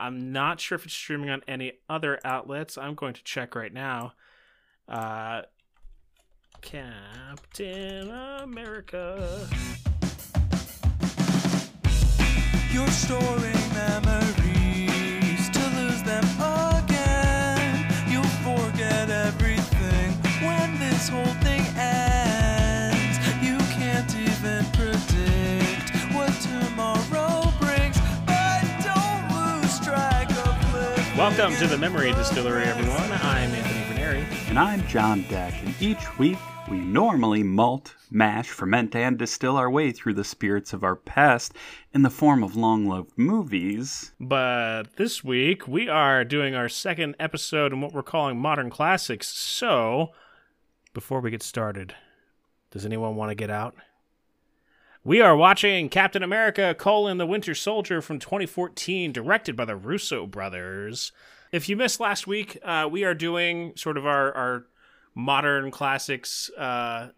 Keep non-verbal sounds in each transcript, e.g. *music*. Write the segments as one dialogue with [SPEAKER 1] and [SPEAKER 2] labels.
[SPEAKER 1] I'm not sure if it's streaming on any other outlets. I'm going to check right now. Uh, Captain America.
[SPEAKER 2] Storing memories
[SPEAKER 1] Welcome to the Memory Distillery, everyone. I'm Anthony Verneri.
[SPEAKER 3] And I'm John Dash, and each week we normally malt, mash, ferment, and distill our way through the spirits of our past in the form of long loved movies.
[SPEAKER 1] But this week we are doing our second episode in what we're calling Modern Classics. So, before we get started, does anyone want to get out? We are watching Captain America: colon, the Winter Soldier from 2014, directed by the Russo brothers. If you missed last week, uh, we are doing sort of our, our modern classics. Uh,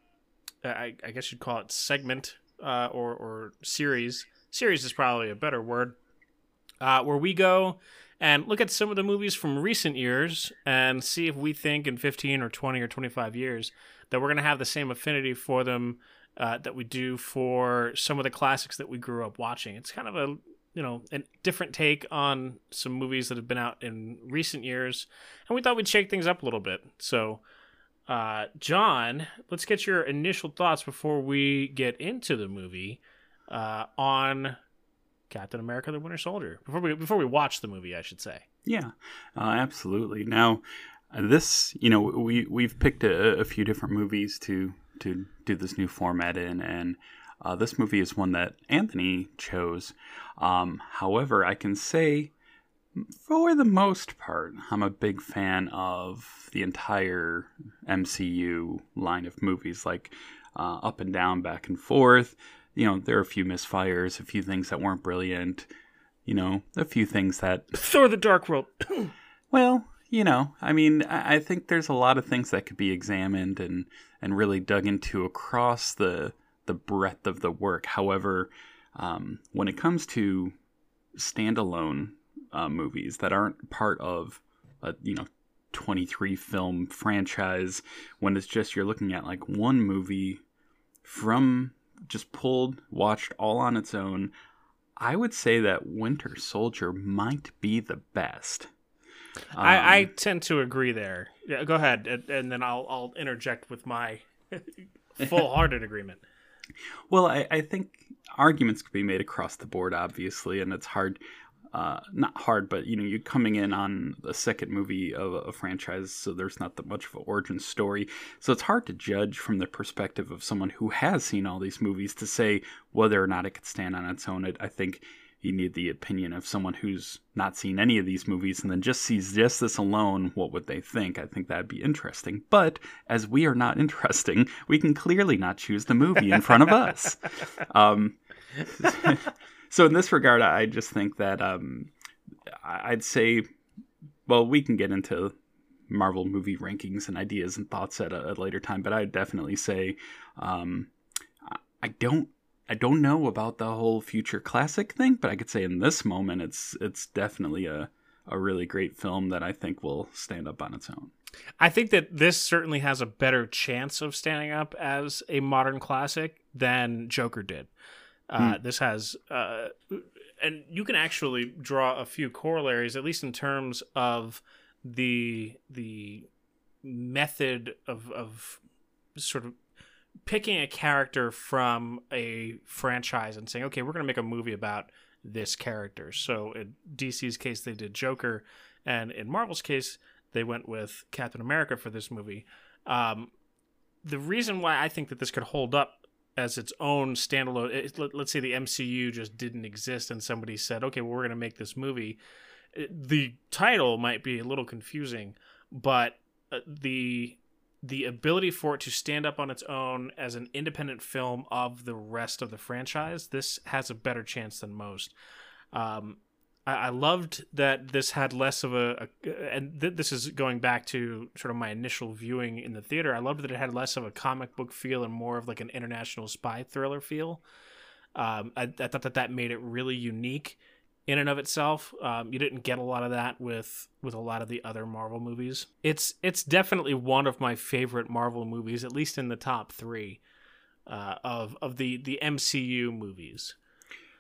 [SPEAKER 1] I, I guess you'd call it segment uh, or or series. Series is probably a better word. Uh, where we go and look at some of the movies from recent years and see if we think in 15 or 20 or 25 years that we're going to have the same affinity for them uh, that we do for some of the classics that we grew up watching. It's kind of a you know a different take on some movies that have been out in recent years, and we thought we'd shake things up a little bit. So, uh, John, let's get your initial thoughts before we get into the movie uh, on Captain America: The Winter Soldier. Before we before we watch the movie, I should say.
[SPEAKER 3] Yeah, uh, absolutely. Now, this, you know, we we've picked a, a few different movies to to do this new format in, and uh, this movie is one that Anthony chose. Um, however, I can say, for the most part, I'm a big fan of the entire MCU line of movies, like uh, up and down, back and forth. You know, there are a few misfires, a few things that weren't brilliant. You know, a few things that
[SPEAKER 1] Thor: The Dark World. *clears throat*
[SPEAKER 3] well, you know, I mean, I I think there's a lot of things that could be examined and and really dug into across the the breadth of the work. However, um, when it comes to standalone uh, movies that aren't part of a you know 23 film franchise, when it's just you're looking at like one movie from just pulled, watched all on its own, I would say that Winter Soldier might be the best.
[SPEAKER 1] I, I tend to agree there. Yeah, go ahead, and, and then I'll I'll interject with my *laughs* full-hearted agreement.
[SPEAKER 3] Well, I, I think arguments could be made across the board, obviously, and it's hard. Uh, not hard, but you know, you're coming in on the second movie of a franchise, so there's not that much of an origin story. So it's hard to judge from the perspective of someone who has seen all these movies to say whether or not it could stand on its own. I think you need the opinion of someone who's not seen any of these movies and then just sees just this alone. What would they think? I think that'd be interesting. But as we are not *laughs* interesting, we can clearly not choose the movie in front of us. *laughs* Um, *laughs* so in this regard, I just think that um, I'd say, well, we can get into Marvel movie rankings and ideas and thoughts at a, a later time, but I'd definitely say um, I don't. I don't know about the whole future classic thing, but I could say in this moment, it's it's definitely a a really great film that I think will stand up on its own.
[SPEAKER 1] I think that this certainly has a better chance of standing up as a modern classic than Joker did. Uh, This has, uh, and you can actually draw a few corollaries, at least in terms of the the method of of sort of picking a character from a franchise and saying, okay, we're going to make a movie about this character. So in DC's case, they did Joker, and in Marvel's case, they went with Captain America for this movie. Um, the reason why I think that this could hold up as its own standalone, it, let, let's say the MCU just didn't exist and somebody said, okay, well, we're going to make this movie. It- the title might be a little confusing, but uh, the the ability for it to stand up on its own as an independent film of the rest of the franchise, this has a better chance than most. Um, I, I loved that this had less of a, a and th- this is going back to sort of my initial viewing in the theater. I loved that it had less of a comic book feel and more of like an international spy thriller feel. Um, I, I thought that that made it really unique in and of itself. Um, you didn't get a lot of that with with a lot of the other Marvel movies. It's it's definitely one of my favorite Marvel movies, at least in the top three uh, of of the the MCU movies.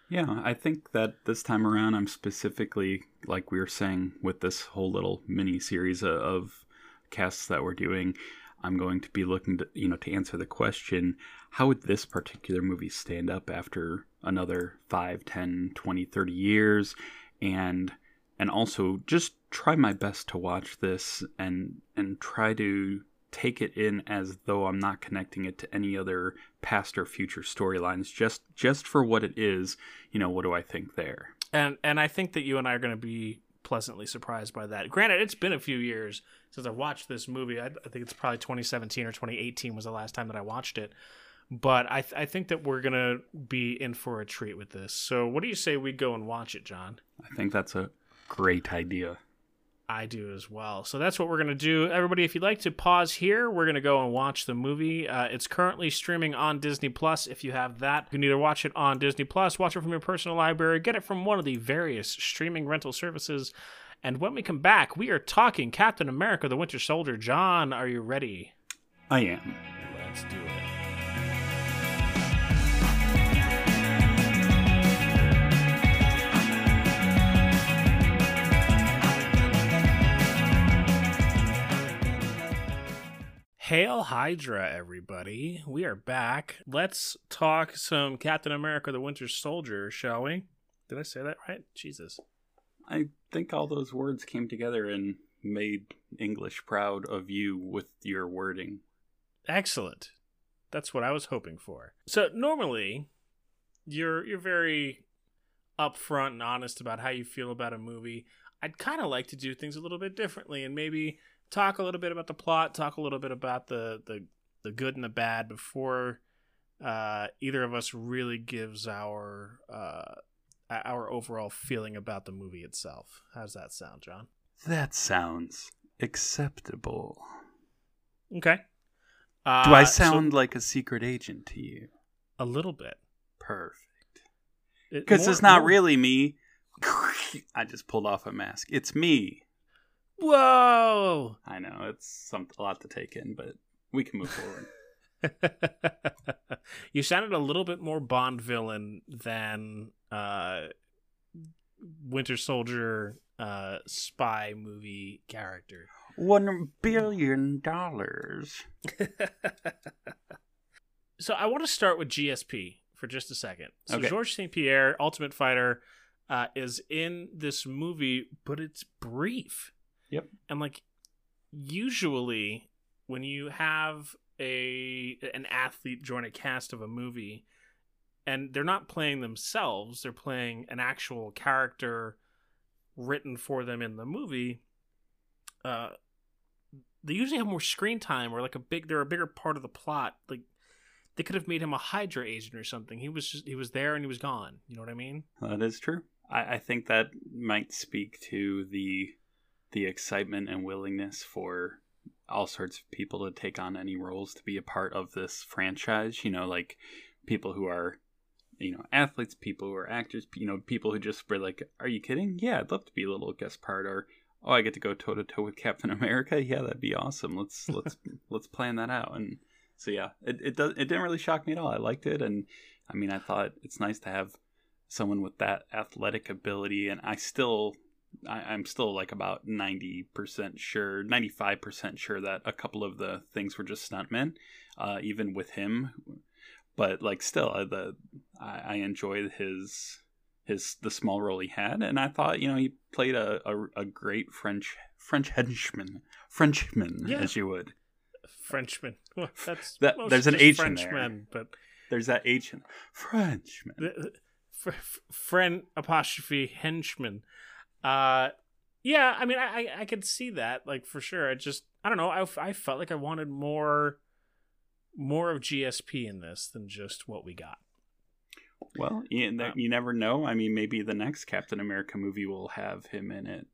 [SPEAKER 3] Yeah, I think that this time around, I'm specifically, like we were saying, with this whole little mini series of, of casts that we're doing, I'm going to be looking to, you know, to answer the question how would this particular movie stand up after another 5, 10, 20, 30 years? And and also just try my best to watch this and and try to take it in as though I'm not connecting it to any other past or future storylines just just for what it is you know what do I think there
[SPEAKER 1] And and I think that you and I are going to be pleasantly surprised by that. Granted, it's been a few years since I watched this movie. I, I think it's probably 2017 or 2018 was the last time that I watched it. But I th- I think that we're gonna be in for a treat with this. So what do you say we go and watch it, John?
[SPEAKER 3] I think that's a great idea
[SPEAKER 1] I do as well. So that's what we're going to do. Everybody, if you'd like to pause here, we're going to go and watch the movie. Uh, it's currently streaming on Disney Plus. If you have that, you can either watch it on Disney Plus, watch it from your personal library, get it from one of the various streaming rental services. And when we come back, we are talking Captain America the Winter Soldier. John, are you ready?
[SPEAKER 3] I am
[SPEAKER 1] Let's do it. Hail Hydra, everybody. We are back. Let's talk some Captain America the Winter Soldier, shall we? Did I say that right? Jesus.
[SPEAKER 3] I think all those words came together and made English proud of you with your wording
[SPEAKER 1] Excellent. That's what I was hoping for. So normally, you're you're very upfront and honest about how you feel about a movie. I'd kind of like to do things a little bit differently and maybe talk a little bit about the plot, talk a little bit about the the, the good and the bad before uh, either of us really gives our uh, our overall feeling about the movie itself. How's that sound, John?
[SPEAKER 3] that sounds acceptable
[SPEAKER 1] Okay.
[SPEAKER 3] do
[SPEAKER 1] Uh,
[SPEAKER 3] I
[SPEAKER 1] so-
[SPEAKER 3] sound like a secret agent to you
[SPEAKER 1] a little bit?
[SPEAKER 3] perfect because
[SPEAKER 1] more-
[SPEAKER 3] it's not
[SPEAKER 1] more-
[SPEAKER 3] really me *laughs* I just pulled off a mask it's me
[SPEAKER 1] Whoa!
[SPEAKER 3] I know it's some a lot to take in, but we can move forward. *laughs* *laughs*
[SPEAKER 1] you sounded a little bit more Bond villain than uh, Winter Soldier uh, spy movie character.
[SPEAKER 3] One billion dollars. *laughs*
[SPEAKER 1] so I want to start with GSP for just a second. So
[SPEAKER 3] Okay.
[SPEAKER 1] Georges St. Pierre, Ultimate Fighter, uh, is in this movie, but it's brief.
[SPEAKER 3] Yep.
[SPEAKER 1] And like usually when you have a an athlete join a cast of a movie and they're not playing themselves, they're playing an actual character written for them in the movie. Uh they usually have more screen time or like a big they're a bigger part of the plot. Like they could have made him a Hydra agent or something. He was just he was there and he was gone. You know what I mean?
[SPEAKER 3] That is true. I, I think that might speak to the the excitement and willingness for all sorts of people to take on any roles to be a part of this franchise. You know, like people who are you know athletes, people who are actors, you know, people who just were like, "Are you kidding? Yeah, I'd love to be a little guest part." Or, "Oh, I get to go toe to toe with Captain America. Yeah, that'd be awesome. Let's *laughs* let's let's plan that out." And so yeah, it it does it didn't really shock me at all. I liked it, and I mean, I thought it's nice to have someone with that athletic ability, and I still. I, I'm still like about 90% sure, 95% sure that a couple of the things were just stuntmen, uh, even with him. But like, still, uh, the I, I enjoyed his his the small role he had, and I thought you know he played a a, a great French French henchman, Frenchman
[SPEAKER 1] Yeah.
[SPEAKER 3] as you would.
[SPEAKER 1] Frenchman. *laughs* Well, that's
[SPEAKER 3] That- there's an H in there.
[SPEAKER 1] Frenchman, but
[SPEAKER 3] There's that H in Frenchman.
[SPEAKER 1] the- the- fr- fr- friend apostrophe henchman. Uh, yeah, I mean, I, I I could see that like for sure. I just I don't know. I I felt like I wanted more more of GSP in this than just what we got.
[SPEAKER 3] Well, you, you never know. I mean, maybe the next Captain America movie will have him in it.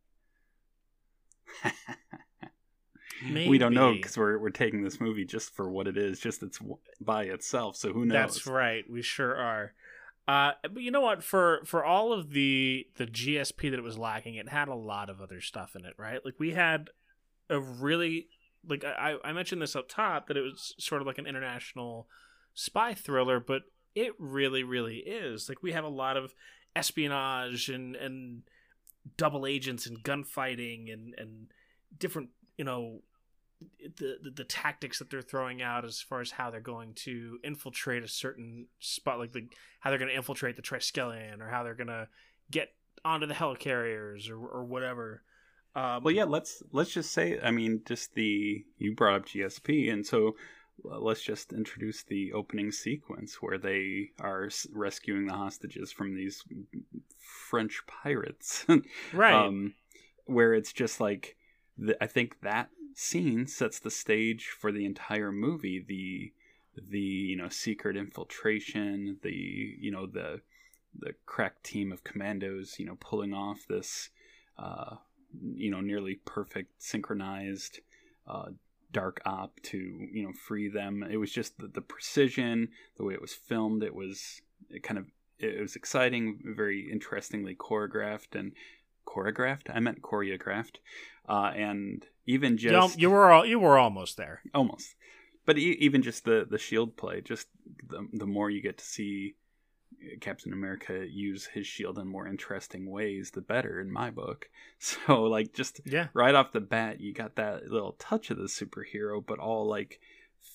[SPEAKER 3] *laughs* We don't know because we're we're taking this movie just for what it is, just it's w- by itself. So who knows?
[SPEAKER 1] That's right. We sure are. Uh, but you know what? For for all of the the GSP that it was lacking, it had a lot of other stuff in it, right? Like we had a really like I I mentioned this up top that it was sort of like an international spy thriller, but it really really is. Like we have a lot of espionage and and double agents and gunfighting and and different you know the, the, the tactics that they're throwing out as far as how they're going to infiltrate a certain spot, like the, how they're going to infiltrate the Triskelion or how they're going to get onto the helicarriers or or whatever. Um,
[SPEAKER 3] Well, yeah, let's let's just say. I mean, just the you brought up GSP, and so let's just introduce the opening sequence where they are rescuing the hostages from these French pirates. *laughs*
[SPEAKER 1] right.
[SPEAKER 3] um, where it's just like I think that scene sets the stage for the entire movie. The the you know secret infiltration, the you know the the crack team of commandos, you know, pulling off this uh, you know nearly perfect synchronized uh, dark op to you know free them. It was just the, the precision, the way it was filmed. It was it kind of it was exciting, very interestingly choreographed and choreographed. I meant choreographed, uh, and even
[SPEAKER 1] you,
[SPEAKER 3] just
[SPEAKER 1] you were all, you were almost there.
[SPEAKER 3] almost, but e- even just the the shield play, just the the more you get to see Captain America use his shield in more interesting ways, the better in my book. *laughs* So like just
[SPEAKER 1] Yeah.
[SPEAKER 3] right off the bat, you got that little touch of the superhero, but all like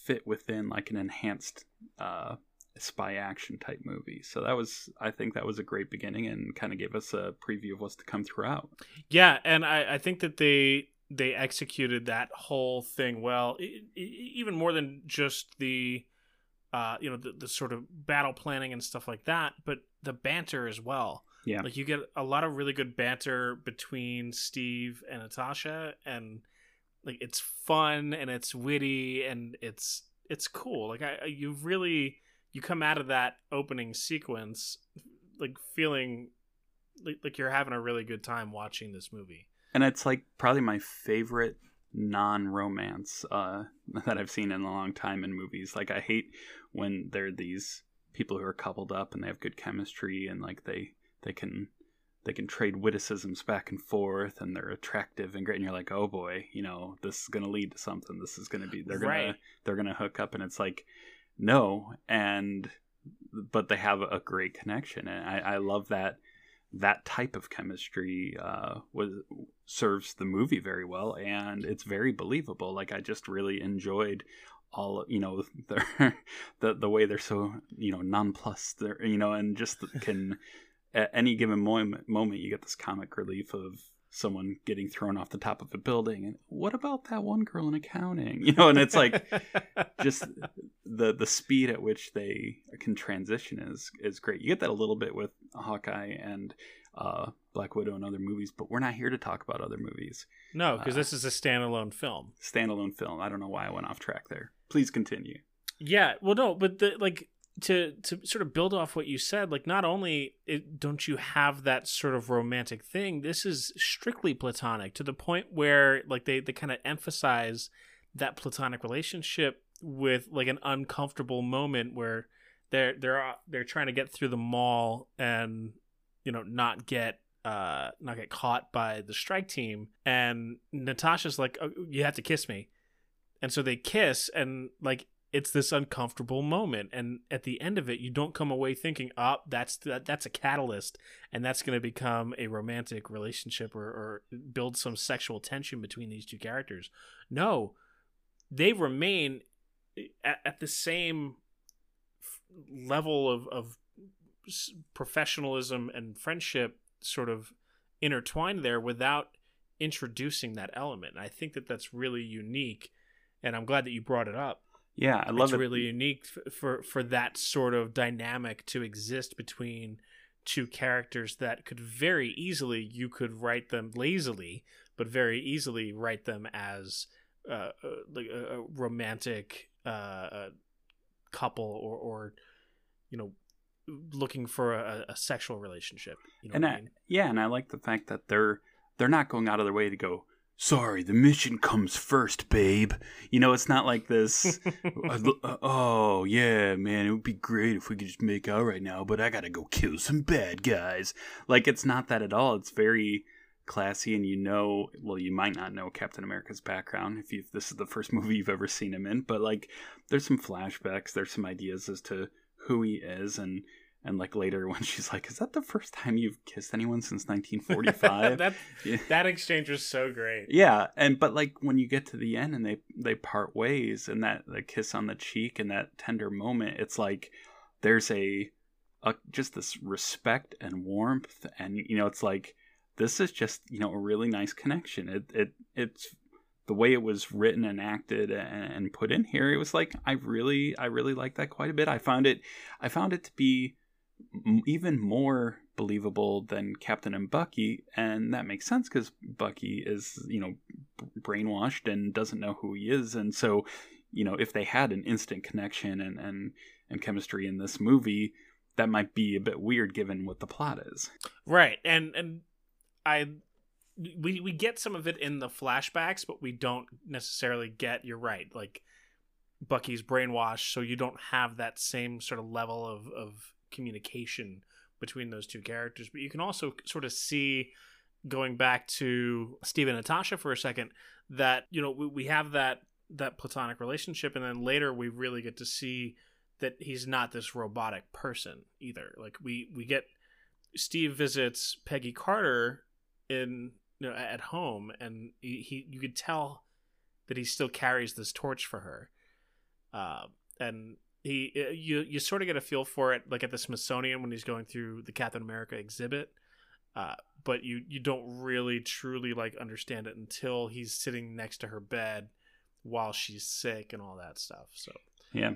[SPEAKER 3] fit within like an enhanced uh, spy action type movie. So that was, I think, that was a great beginning and kind of gave us a preview of what's to come throughout.
[SPEAKER 1] Yeah, and I, I think that they they executed that whole thing well, e- e- even more than just the uh, you know the, the sort of battle planning and stuff like that, but the banter as well.
[SPEAKER 3] Yeah.
[SPEAKER 1] like you get a lot of really good banter between Steve and Natasha, and like it's fun and it's witty and it's it's cool. Like I, I you really you come out of that opening sequence like feeling like, like you're having a really good time watching this movie.
[SPEAKER 3] And it's like probably my favorite non-romance uh, *laughs* that I've seen in a long time in movies. Like I hate when there are these people who are coupled up and they have good chemistry and like they they can they can trade witticisms back and forth and they're attractive and great. And you're like oh boy you know this is going to lead to something. This is going to be they're going
[SPEAKER 1] Right.
[SPEAKER 3] to they're going to hook up. And it's like no. And but they have a great connection. And I, I love that that type of chemistry uh, was serves the movie very well and it's very believable. Like i just really enjoyed all you know *laughs* the the way they're so you know nonplussed. They're you know and just can at any given moment moment you get this comic relief of someone getting thrown off the top of a building and what about that one girl in accounting *laughs* you know and it's like just the the speed at which they can transition is is great. You get that a little bit with Hawkeye and uh, Black Widow and other movies, but we're not here to talk about other movies.
[SPEAKER 1] no, because
[SPEAKER 3] Uh,
[SPEAKER 1] this is a standalone film.
[SPEAKER 3] Standalone film. I don't know why I went off track there. Please continue.
[SPEAKER 1] Yeah, well, no, but the like to to sort of build off what you said, like not only it, don't you have that sort of romantic thing, this is strictly platonic to the point where like they they kind of emphasize that platonic relationship with like an uncomfortable moment where they're they're they're trying to get through the mall and you know not get uh not get caught by the strike team. And Natasha's like oh, you have to kiss me. And so they kiss and like it's this uncomfortable moment and at the end of it you don't come away thinking oh that's that, that's a catalyst and that's going to become a romantic relationship or, or build some sexual tension between these two characters no they remain eh, at, at the same level of, of professionalism and friendship sort of intertwined there without introducing that element. And I think that that's really unique, and I'm glad that you brought it up.
[SPEAKER 3] Yeah, I love it.
[SPEAKER 1] it's
[SPEAKER 3] it.
[SPEAKER 1] really unique for for that sort of dynamic to exist between two characters that could very easily you could write them lazily, but very easily write them as uh, uh, like a, a romantic uh, uh, couple or or you know looking for a, a sexual relationship. You know
[SPEAKER 3] and I
[SPEAKER 1] mean?
[SPEAKER 3] yeah, and I like the fact that they're they're not going out of their way to go sorry, the mission comes first, babe. You know, it's not like this. *laughs* uh, oh, yeah, man, it would be great if we could just make out right now, but I gotta go kill some bad guys. Like, it's not that at all. It's very classy, and you know, well, you might not know Captain America's background if, you, if this is the first *laughs* movie you've ever seen him in, but like, there's some flashbacks, there's some ideas as to who he is, and and like later *laughs* when she's like, "Is that the first time you've kissed anyone since *laughs* 1945?"
[SPEAKER 1] that
[SPEAKER 3] Yeah.
[SPEAKER 1] that exchange was so great.
[SPEAKER 3] Yeah, and but like when you get to the end and they they part ways and that the kiss on the cheek and that tender moment, it's like there's a, a just this respect and warmth and you know it's like this is just you know a really nice connection. It it it's the way it was written and acted and, and put in here. It was like I really I really like that quite a bit. I found it I found it to be even more believable than Captain and Bucky, and that makes sense because Bucky is you know brainwashed and doesn't know who he is, and so you know if they had an instant connection and and and chemistry in this movie, that might be a bit weird given what the plot is.
[SPEAKER 1] Right. And and I we we get some of it in the flashbacks, but we don't necessarily get you're right, like Bucky's brainwashed, so you don't have that same sort of level of, of communication between those two characters. But you can also sort of see going back to Steve and Natasha for a second, that, you know, we, we have that that platonic relationship and then later we really get to see that he's not this robotic person either. Like we we get Steve visits Peggy Carter in you know at home, and he, he you could tell that he still carries this torch for her, uh, and he you you sort of get a feel for it like at the Smithsonian when he's going through the Captain America exhibit, uh, but you you don't really truly like understand it until he's sitting next to her bed while she's sick and all that stuff. So
[SPEAKER 3] Yeah,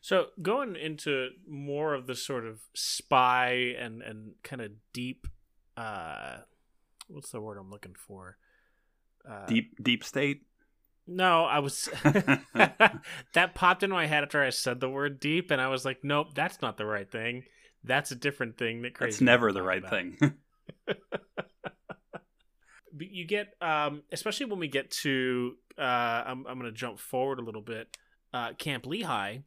[SPEAKER 1] so going into more of the sort of spy and and kind of deep, uh, what's the word I'm looking for? Uh,
[SPEAKER 3] deep deep state.
[SPEAKER 1] No, I was *laughs* that popped into my head after I said the word deep, and I was like, nope, that's not the right thing. That's a different thing. That crazy.
[SPEAKER 3] That's never the right
[SPEAKER 1] about.
[SPEAKER 3] thing. *laughs* *laughs*
[SPEAKER 1] But you get um especially when we get to uh I'm I'm going to jump forward a little bit uh Camp Lehigh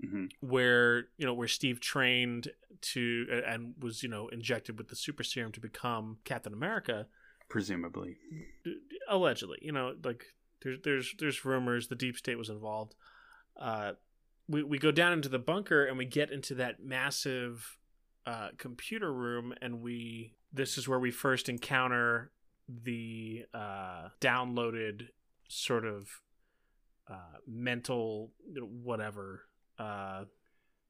[SPEAKER 3] hmm
[SPEAKER 1] where you know where Steve trained to and was you know injected with the super serum to become Captain America
[SPEAKER 3] Presumably.
[SPEAKER 1] allegedly you know like there's there's there's rumors the deep state was involved uh we we go down into the bunker and we get into that massive uh computer room and we this is where we first encounter the uh downloaded sort of uh mental whatever uh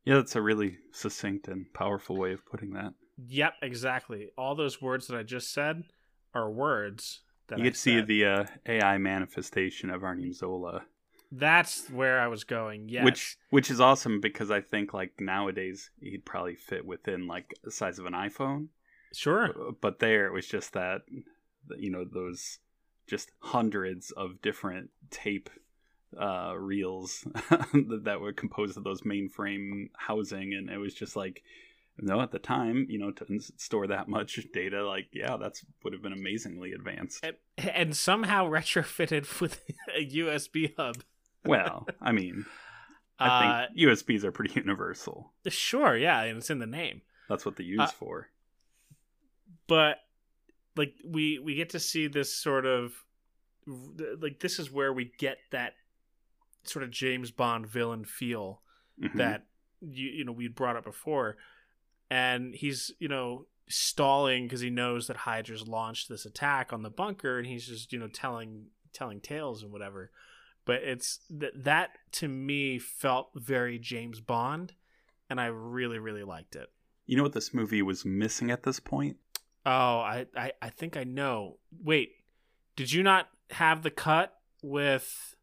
[SPEAKER 3] Yeah, that's a really succinct and powerful way of putting that.
[SPEAKER 1] Yep, exactly. All those words that I just said are words
[SPEAKER 3] you get to see the uh, AI manifestation of Arnim Zola,
[SPEAKER 1] That's where I was going. Yes.
[SPEAKER 3] which which is awesome because I think like nowadays he'd probably fit within like the size of an iPhone.
[SPEAKER 1] sure.
[SPEAKER 3] But there it was just that, you know, those just hundreds of different tape uh, reels *laughs* that, that were composed of those mainframe housing, and it was just like. No, at the time, you know, to store that much *laughs* data, like, yeah, that's would have been amazingly advanced.
[SPEAKER 1] And, and somehow retrofitted *laughs* with a USB hub.
[SPEAKER 3] Well, I mean, I
[SPEAKER 1] Uh,
[SPEAKER 3] think USBs are pretty *laughs* universal.
[SPEAKER 1] sure, yeah, and it's in the name.
[SPEAKER 3] That's what they use
[SPEAKER 1] uh,
[SPEAKER 3] for.
[SPEAKER 1] But like we we get to see this sort of like this is where we get that sort of James Bond villain feel
[SPEAKER 3] Mhm.
[SPEAKER 1] that you you know we brought up before, and he's you know stalling because he knows that Hydra's launched this attack on the bunker, and he's just you know telling telling tales and whatever. But it's that that to me felt very James Bond, and I really really liked it.
[SPEAKER 3] You know what this movie was missing at this point?
[SPEAKER 1] Oh, I I, I think I know. Wait, did you not have the cut with?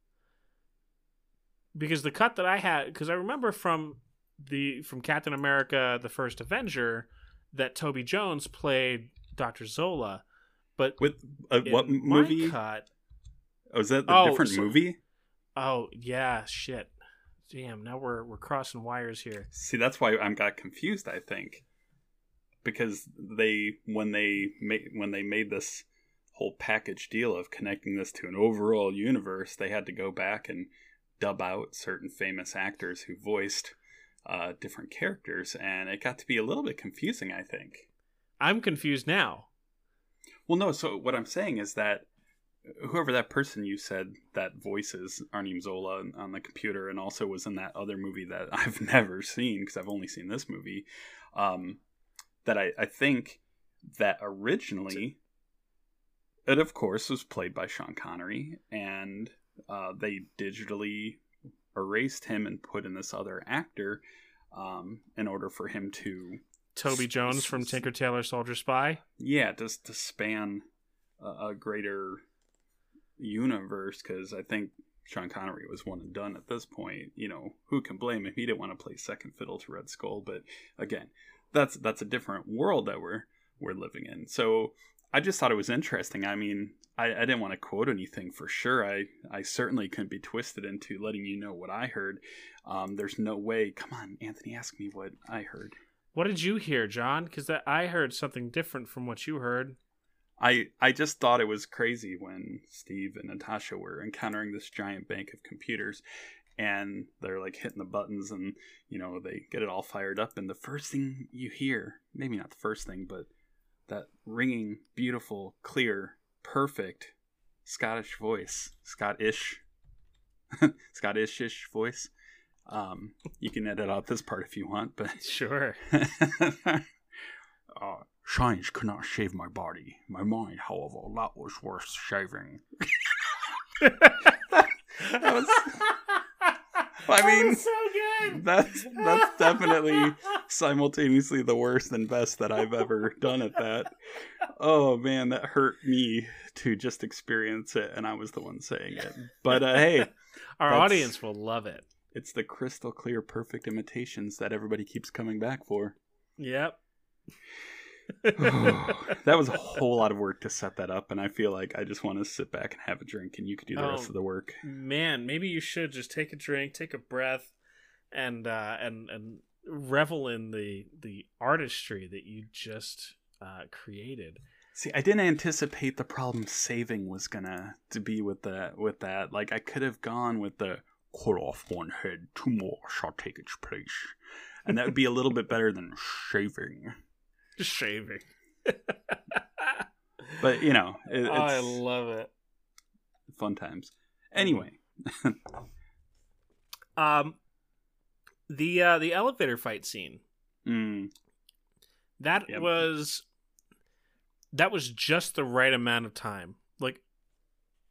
[SPEAKER 1] Because the cut that I had, because I remember from the from Captain America: The First Avenger that Toby Jones played Doctor Zola, but
[SPEAKER 3] With uh, what movie?
[SPEAKER 1] cut?
[SPEAKER 3] Oh, is that the
[SPEAKER 1] Oh,
[SPEAKER 3] different
[SPEAKER 1] so-
[SPEAKER 3] movie?
[SPEAKER 1] Oh yeah, shit. Damn, now we're we're crossing wires here.
[SPEAKER 3] See, that's why I got confused. I think because they when they made when they made this whole package deal of connecting this to an overall universe, they had to go back and dub out certain famous actors who voiced uh, different characters, and it got to be a little bit confusing. I think.
[SPEAKER 1] I'm confused now.
[SPEAKER 3] Well, no. So what I'm saying is that whoever that person you said that voices Arnim Zola on the computer, and also was in that other movie that *laughs* I've never seen because I've only seen this movie. Um, that I, I think that originally it of course was played by Sean Connery, and uh, they digitally erased him and put in this other actor um, in order for him to
[SPEAKER 1] Toby Jones from Tinker Tailor Soldier Spy.
[SPEAKER 3] yeah just to span a, a greater universe because I think Sean Connery was one and done at this point. You know, who can blame him? He didn't want to play second fiddle to Red Skull, but again, that's that's a different world that we're we're living in. So I just thought it was interesting. I mean, I, I didn't want to quote anything for sure. I I certainly couldn't be twisted into letting you know what I heard. Um, there's no way. Come on, Anthony, ask me what I heard.
[SPEAKER 1] What did you hear, John? Because I heard something different from what you heard.
[SPEAKER 3] I I just thought it was crazy when Steve and Natasha were encountering this giant bank of computers and they're like hitting the buttons and you know they get it all fired up and the first thing you hear, maybe not the first thing, but that ringing, beautiful, clear, perfect Scottish voice, Scottish *laughs* Scottish-ish voice. Um, you can edit out this part if you want, but *laughs*
[SPEAKER 1] Sure. *laughs*
[SPEAKER 3] uh, science could not shave my body. My mind, however, that was worth shaving. That was- *laughs* I mean,
[SPEAKER 1] so good. *laughs*
[SPEAKER 3] That's that's definitely *laughs* simultaneously the worst and best that I've ever done at that. Oh man, that hurt me to just experience it, and I was the one saying it. But uh, hey,
[SPEAKER 1] Our audience will love it.
[SPEAKER 3] it's the crystal clear, perfect imitations that everybody keeps coming back for.
[SPEAKER 1] Yep. *sighs*
[SPEAKER 3] that was a whole lot of work to set that up, and I feel like I just want to sit back and have a drink, and you could do the rest
[SPEAKER 1] Oh.
[SPEAKER 3] of the work.
[SPEAKER 1] Man, maybe you should just take a drink, take a breath, and uh, and and revel in the the artistry that you just uh, created.
[SPEAKER 3] See, I didn't anticipate the problem saving was gonna to be with that. With that, like I could have gone with the cut off one head, two more shall take its place, and that would be a little bit better than shaving.
[SPEAKER 1] Shaving. *laughs*
[SPEAKER 3] But you know, it, it's
[SPEAKER 1] I love it.
[SPEAKER 3] fun times. Anyway, *laughs*
[SPEAKER 1] Um, the uh, the elevator fight scene
[SPEAKER 3] mm,
[SPEAKER 1] that
[SPEAKER 3] Yep.
[SPEAKER 1] was that was just the right amount of time. Like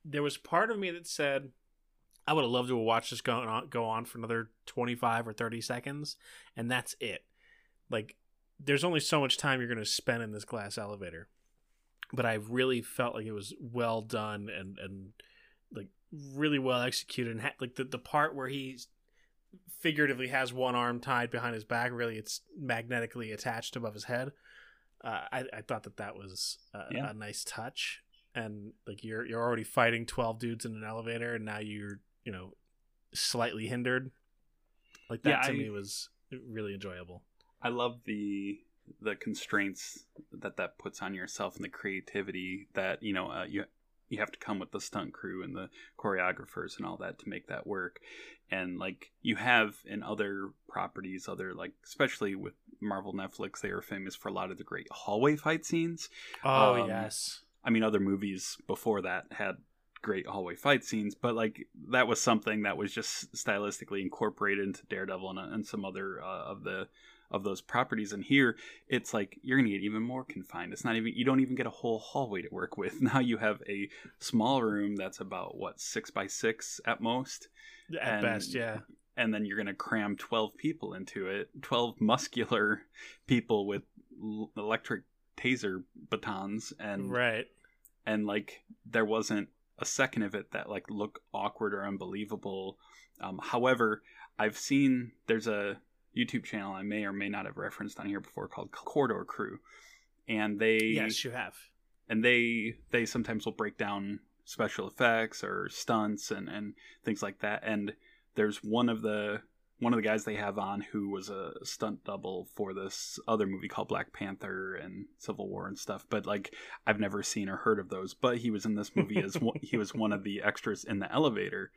[SPEAKER 1] there was part of me that said I would have loved to have watched this go on go on for another twenty five or thirty seconds, and that's it. Like there's only so much time you're going to spend in this glass elevator, but I really felt like it was well done and and like really well executed. And ha- like the the part where he's figuratively has one arm tied behind his back, really it's magnetically attached above his head. Uh, I, I thought that that was a,
[SPEAKER 3] Yeah.
[SPEAKER 1] a nice touch, and like you're you're already fighting twelve dudes in an elevator, and now you're you know slightly hindered. Like that
[SPEAKER 3] Yeah,
[SPEAKER 1] to
[SPEAKER 3] I-
[SPEAKER 1] me was really enjoyable.
[SPEAKER 3] I love the the constraints that that puts on yourself and the creativity that you know uh, you you have to come with the stunt crew and the choreographers and all that to make that work. And like you have in other properties other like especially with marvel netflix they are famous for a lot of the great hallway fight scenes.
[SPEAKER 1] Oh
[SPEAKER 3] Um,
[SPEAKER 1] yes,
[SPEAKER 3] i mean other movies before that had great hallway fight scenes but like that was something that was just stylistically incorporated into daredevil and, and some other uh, of the of those properties and here it's like you're gonna get even more confined it's not even you don't even get a whole hallway to work with *laughs* now you have a small room that's about what six by six at most
[SPEAKER 1] at
[SPEAKER 3] and-
[SPEAKER 1] best, yeah.
[SPEAKER 3] and then you're gonna cram 12 people into it 12 *laughs* muscular people with l- electric taser batons and
[SPEAKER 1] Right.
[SPEAKER 3] and like there wasn't a second of it that like looked awkward or unbelievable um, however i've seen there's a youtube channel i may or may not have referenced on here before called corridor crew and they
[SPEAKER 1] Yes, you have.
[SPEAKER 3] and they they sometimes will break down special effects or stunts and and things like that and there's one of the one of the guys they have on who was a stunt double for this other movie called Black Panther and Civil War and stuff. But like I've never seen or heard of those. But he was in this movie as *laughs* one, he was one of the extras in the elevator,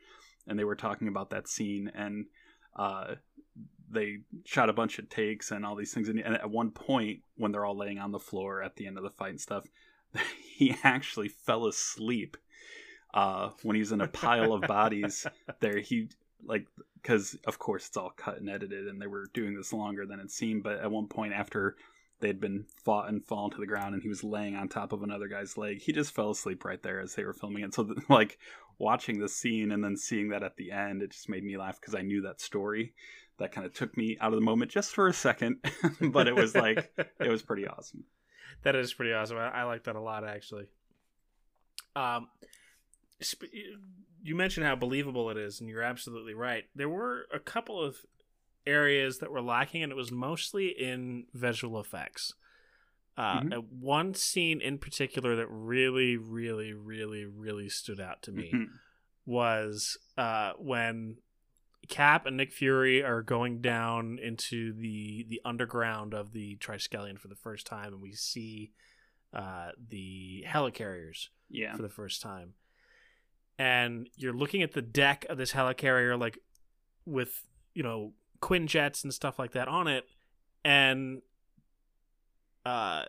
[SPEAKER 3] and they were talking about that scene and. Uh, they shot a bunch of takes and all these things. And at one point, when they're all laying on the floor at the end of the fight and stuff, *laughs* he actually fell asleep uh, when he's in a pile of bodies. *laughs* There, he like because of course it's all cut and edited, and they were doing this longer than it seemed. But at one point, after they'd been fought and fallen to the ground, and he was laying on top of another guy's leg, he just fell asleep right there as they were filming it. So, *laughs* like watching the scene and then seeing that at the end, it just made me laugh because I knew that story that kind of took me out of the moment just for a second, *laughs* but it was like it was pretty awesome. *laughs*
[SPEAKER 1] That is pretty awesome. I, I like that a lot, actually. Um, sp- you mentioned how believable it is, and you're absolutely right. There were a couple of areas that were lacking, and it was mostly in visual effects. Uh,
[SPEAKER 3] Mhm.
[SPEAKER 1] One scene in particular that really, really, really, really stood out to me
[SPEAKER 3] Mhm.
[SPEAKER 1] was uh, when Cap and Nick Fury are going down into the the underground of the Triskelion for the first time, and we see uh, the helicarriers
[SPEAKER 3] Yeah.
[SPEAKER 1] for the first time. And you're looking at the deck of this helicarrier, like with you know Quinjets and stuff like that on it, and uh,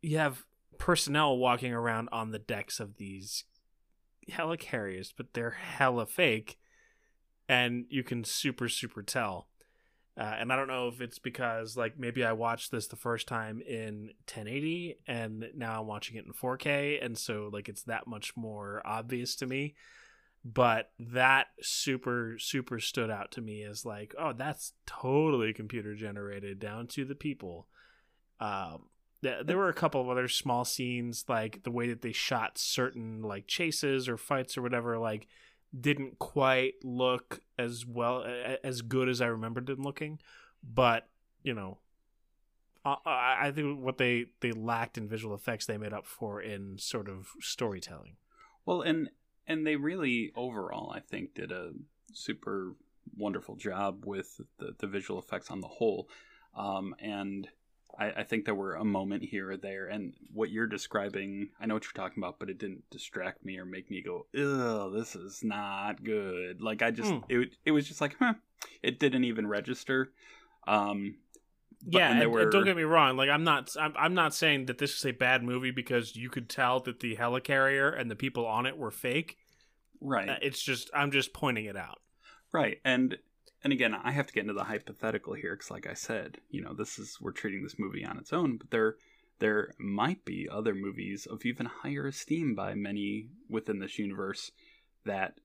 [SPEAKER 1] you have personnel walking around on the decks of these helicarriers, but they're hella fake, and you can super super tell. Uh, and I don't know if it's because like maybe I watched this the first time in 1080 and now I'm watching it in 4K, and so like it's that much more obvious to me. But that super super stood out to me as like, oh, that's totally computer generated down to the people. Um, th- there were a couple of other small scenes, like the way that they shot certain like chases or fights or whatever, like didn't quite look as well as good as I remembered it looking. But you know, I, I think what they they lacked in visual effects, they made up for in sort of storytelling.
[SPEAKER 3] Well, and and they really overall, I think, did a super wonderful job with the, the visual effects on the whole. Um, and I, I think there were a moment here or there, and what you're describing, I know what you're talking about, but it didn't distract me or make me go, "Ugh, this is not good." Like I just,
[SPEAKER 1] Hmm.
[SPEAKER 3] it it was just like, huh, it didn't even register. Um, but-
[SPEAKER 1] yeah,
[SPEAKER 3] and
[SPEAKER 1] and,
[SPEAKER 3] there
[SPEAKER 1] and don't get me wrong. Like I'm not I'm, I'm not saying that this is a bad movie because you could tell that the helicarrier and the people on it were fake.
[SPEAKER 3] right.
[SPEAKER 1] Uh, It's just I'm just pointing it out.
[SPEAKER 3] Right, and and again, I have to get into the hypothetical here because, like I said, you know, this is we're treating this movie on its own, but there there might be other movies of even higher esteem by many within this universe that,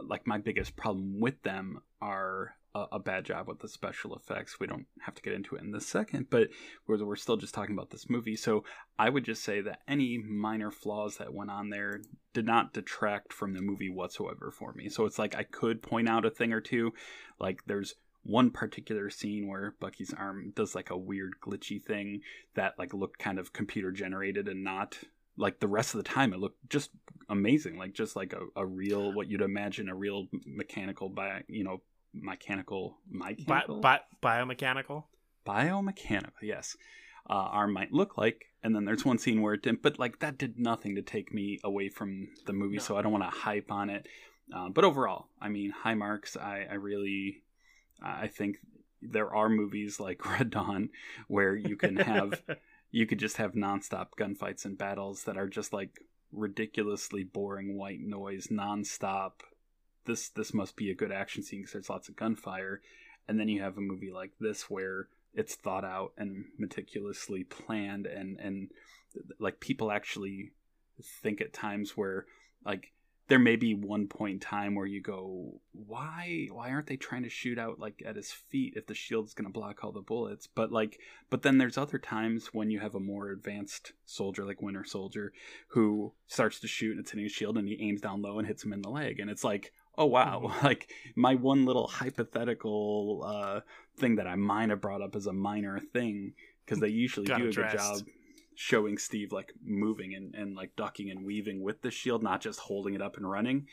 [SPEAKER 3] like, my biggest problem with them are a, a bad job with the special effects. We don't have to get into it in the second, but we're we're still just talking about this movie, so I would just say that any minor flaws that went on there did not detract from the movie whatsoever for me. So it's like I could point out a thing or two. Like there's one particular scene where Bucky's arm does like a weird glitchy thing that like looked kind of computer generated and not like the rest of the time it looked just amazing like just like a, a real what you'd imagine a real mechanical by you know mechanical
[SPEAKER 1] Bi-
[SPEAKER 3] mechanical
[SPEAKER 1] bi- biomechanical.
[SPEAKER 3] biomechanical yes uh, arm might look like and then there's one scene where it didn't but like that did nothing to take me away from the movie
[SPEAKER 1] No.
[SPEAKER 3] so i don't want to hype on it uh, but overall i mean high marks i, I really i think there are movies like *laughs* red dawn where you can have *laughs* you could just have nonstop gunfights and battles that are just like ridiculously boring white noise nonstop this this must be a good action scene because there's lots of gunfire. And then you have a movie like this where it's thought out and meticulously planned and and like people actually think at times where like there may be one point in time where you go why why aren't they trying to shoot out like at his feet if the shield's going to block all the bullets? But like but then there's other times when you have a more advanced soldier like winter soldier who starts to shoot and it's hitting his shield and he aims down low and hits him in the leg. And it's like oh wow *laughs* like my one little hypothetical uh thing that i might have brought up as a minor thing because they usually do a good job showing Steve like moving and, and like ducking and weaving with the shield, not just holding it up and running.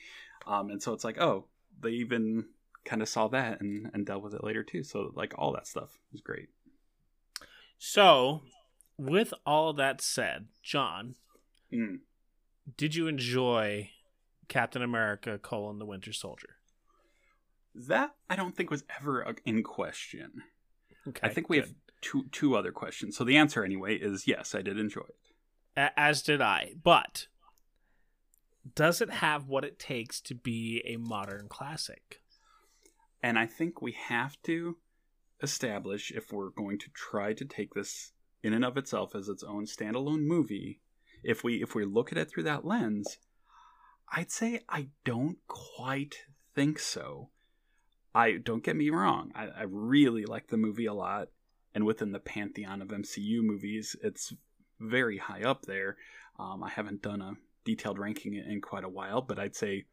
[SPEAKER 3] Um, and so it's like, oh, they even kind of saw that and, and dealt with it later too. So like all that stuff was great.
[SPEAKER 1] So, with all that said, John,
[SPEAKER 3] Mm.
[SPEAKER 1] did you enjoy Captain America: colon the Winter Soldier?
[SPEAKER 3] That I don't think was ever uh, in question.
[SPEAKER 1] Okay,
[SPEAKER 3] I think we have two two other questions. So the answer anyway is yes, I did enjoy it.
[SPEAKER 1] As did I. But does it have what it takes to be a modern classic?
[SPEAKER 3] And I think we have to establish if we're going to try to take this in and of itself as its own standalone movie, if we if we look at it through that lens, I'd say I don't quite think so. I don't get me wrong, I, I really like the movie a lot, and within the pantheon of MCU movies, it's very high up there. Um, I haven't done a detailed ranking in quite a while, but I'd say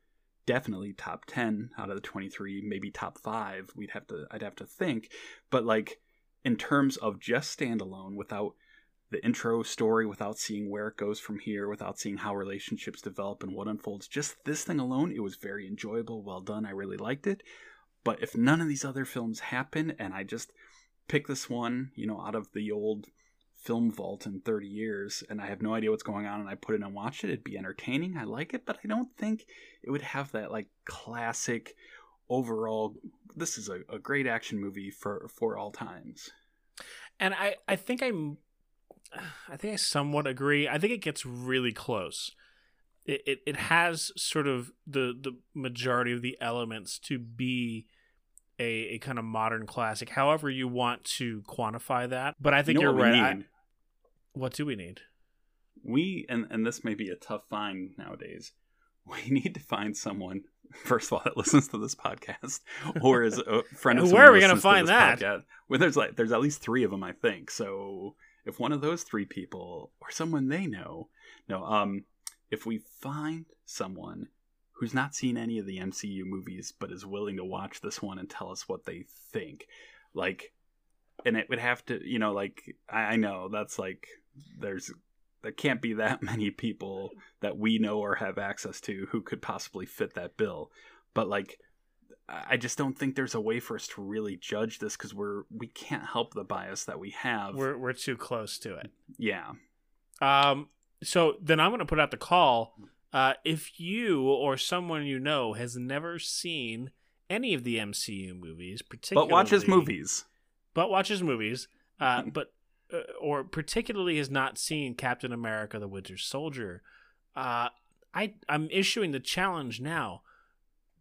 [SPEAKER 3] definitely top 10 out of the 23 maybe top 5 we'd have to i'd have to think but like in terms of just standalone without the intro story without seeing where it goes from here without seeing how relationships develop and what unfolds just this thing alone it was very enjoyable well done i really liked it but if none of these other films happen and i just pick this one you know out of the old film vault in 30 years and I have no idea what's going on and I put it and watch it, it'd be entertaining. I like it, but I don't think it would have that like classic overall this is a, a great action movie for for all times.
[SPEAKER 1] And I, I think I'm, I think I somewhat agree. I think it gets really close. It, it, it has sort of the the majority of the elements to be a, a kind of modern classic. However, you want to quantify that, but I think
[SPEAKER 3] You know
[SPEAKER 1] you're
[SPEAKER 3] what we
[SPEAKER 1] right. I- what do we need?
[SPEAKER 3] we and and this may be a tough find nowadays. *laughs* We need to find someone *laughs* first of all that listens to this podcast *laughs* or is a friend of
[SPEAKER 1] Where are we gonna
[SPEAKER 3] to
[SPEAKER 1] find that?
[SPEAKER 3] podcast. Well, there's like there's at least three of them, I think. So if one of those three people or someone they know, no, um, if we find someone who's not seen any of the MCU movies but is willing to watch this one and tell us what they think, like, and it would have to, you know, like I, I know that's like there's there can't be that *laughs* many people that we know or have access to who could possibly fit that bill. But like i just don't think there's a way for us to really judge this because we're we can't help the bias that we have
[SPEAKER 1] We're we're too close to it.
[SPEAKER 3] yeah
[SPEAKER 1] Um, so then I'm going to put out the call. Uh, if you or someone you know has never seen any of the MCU movies, particularly
[SPEAKER 3] but watch his movies
[SPEAKER 1] but watches movies, uh, *laughs* but uh, or particularly has not seen Captain America: The Winter Soldier, uh, I I'm issuing the challenge now.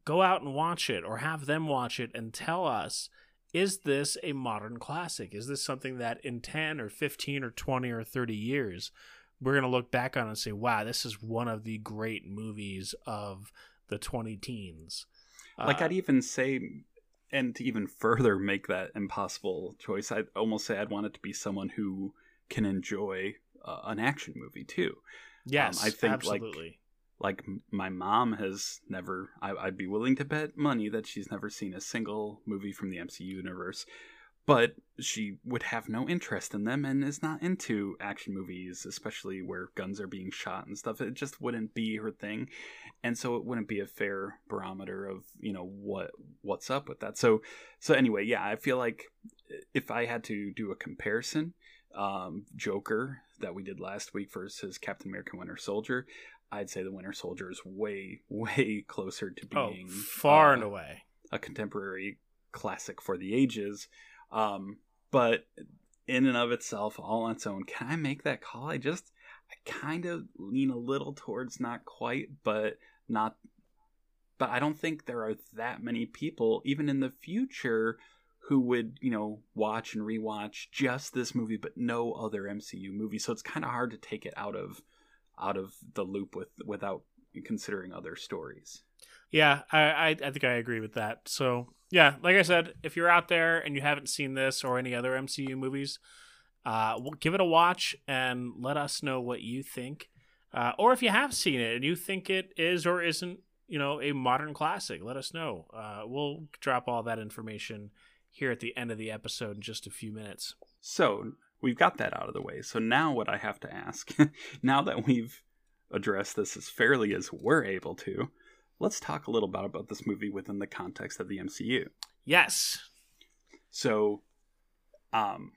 [SPEAKER 1] Go out and watch it, or have them watch it, and tell us: Is this a modern classic? Is this something that in ten or fifteen or twenty or thirty years we're gonna look back on and say, "Wow, this is one of the great movies of the twenty teens."
[SPEAKER 3] like
[SPEAKER 1] Uh,
[SPEAKER 3] i'd even say and to even further make that impossible choice i'd almost say i'd want it to be someone who can enjoy uh, an action movie too
[SPEAKER 1] yes,
[SPEAKER 3] I think,
[SPEAKER 1] absolutely.
[SPEAKER 3] like m- my mom has never I, i'd be willing to bet money that she's never seen a single movie from the mcu universe but she would have no interest in them and is not into action movies especially where guns are being shot and stuff. It just wouldn't be her thing and so it wouldn't be a fair barometer of you know what what's up with that. So so anyway yeah i feel like if i had to do a comparison um joker that we did last week versus captain america winter soldier I'd say the Winter Soldier is way, way *laughs* closer to
[SPEAKER 1] Oh,
[SPEAKER 3] being
[SPEAKER 1] far
[SPEAKER 3] uh,
[SPEAKER 1] and away.
[SPEAKER 3] a contemporary classic for the ages. Um, but in and of itself, all on its own, can I make that call? I just, I kind of lean a little towards not quite, but not. But I don't think there are that many people, even in the future, who would, you know, watch and rewatch just this movie, but no other MCU movie. So it's kind of hard to take it out of out of the loop with without considering other stories.
[SPEAKER 1] Yeah, I, I I think I agree with that. So yeah, like I said, if you're out there and you haven't seen this or any other MCU movies, uh, well, give it a watch and let us know what you think. Uh, or if you have seen it and you think it is or isn't, you know, a modern classic, let us know. Uh, we'll drop all that information here at the end of the episode in just a few minutes.
[SPEAKER 3] So we've got that out of the way. So now what I have to ask, *laughs* now that we've addressed this as fairly as we're able to, let's talk a little bit about this movie within the context of the MCU.
[SPEAKER 1] Yes.
[SPEAKER 3] So, um,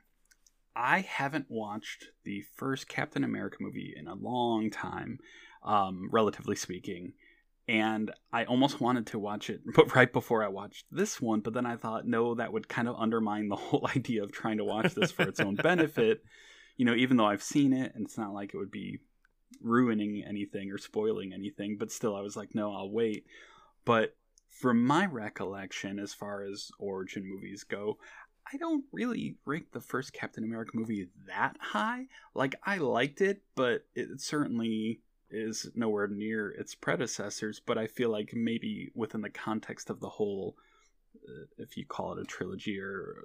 [SPEAKER 3] I haven't watched the first Captain America movie in a long time, um, relatively speaking. And I almost wanted to watch it, *laughs* but right before I watched this one, but then I thought, no, that would kind of undermine the *laughs* whole idea of trying to watch this for its own *laughs* benefit. You know, even though I've seen it, and it's not like it would be ruining anything or spoiling anything, but still, I was like, no, I'll wait. But from my recollection, as far as origin movies go, I don't really rank the first Captain America movie that high. Like, I liked it, but it certainly is nowhere near its predecessors. But I feel like maybe within the context of the whole, uh, if you call it a trilogy, or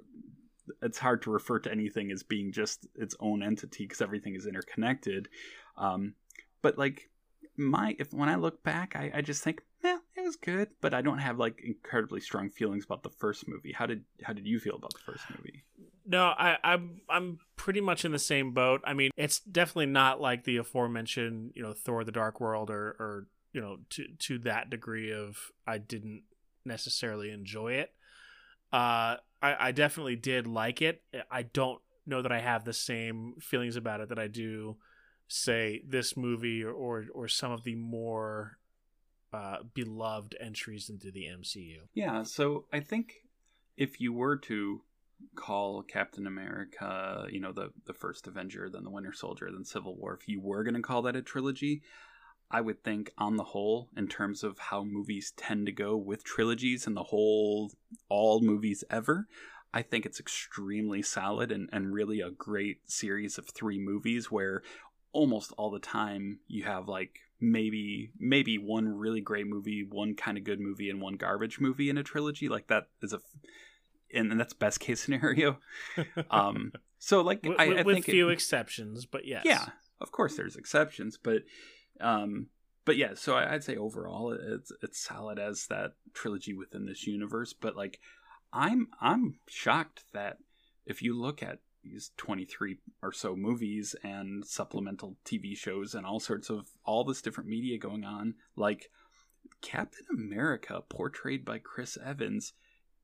[SPEAKER 3] it's hard to refer to anything as being just its own entity because everything is interconnected. Um, but like my, if when I look back, I, I just think, yeah, it was good, but I don't have like incredibly strong feelings about the first movie. How did how did you feel about the first movie?
[SPEAKER 1] No, I, I'm I'm pretty much in the same boat. I mean, it's definitely not like the aforementioned, you know, Thor: The Dark World, or or you know, to to that degree of I didn't necessarily enjoy it. Uh, I, I definitely did like it. I don't know that I have the same feelings about it that I do, say, this movie or or, or some of the more uh, beloved entries into the MCU.
[SPEAKER 3] Yeah, so I think if you were to call Captain America, you know, the the first Avenger, then the Winter Soldier, then Civil War, if you were going to call that a trilogy, I would think on the whole, in terms of how movies tend to go with trilogies and the whole all movies ever, I think it's extremely solid and, and really a great series of three movies where almost all the time you have like maybe maybe one really great movie, one kind of good movie, and one garbage movie in a trilogy. Like that is a and, and that's best case scenario. *laughs* Um, so like
[SPEAKER 1] with,
[SPEAKER 3] I, I
[SPEAKER 1] with
[SPEAKER 3] think
[SPEAKER 1] few
[SPEAKER 3] it,
[SPEAKER 1] exceptions, but yes.
[SPEAKER 3] yeah, of course there's exceptions, but um, but yeah. So I, I'd say overall it's it's solid as that trilogy within this universe. But like I'm I'm shocked that if you look at these 23 or so movies and supplemental TV shows and all sorts of all this different media going on. Like Captain America, portrayed by Chris Evans,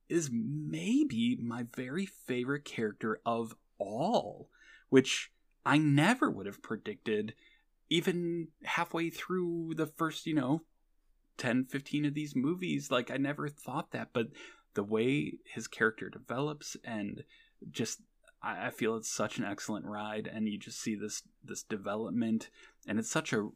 [SPEAKER 3] is maybe my very favorite character of all, which I never would have predicted even halfway through the first, you know, 10, 15 of these movies. Like, I never thought that, but the way his character develops and just I, feel it's such an excellent ride, and you just see this this development, and it's such a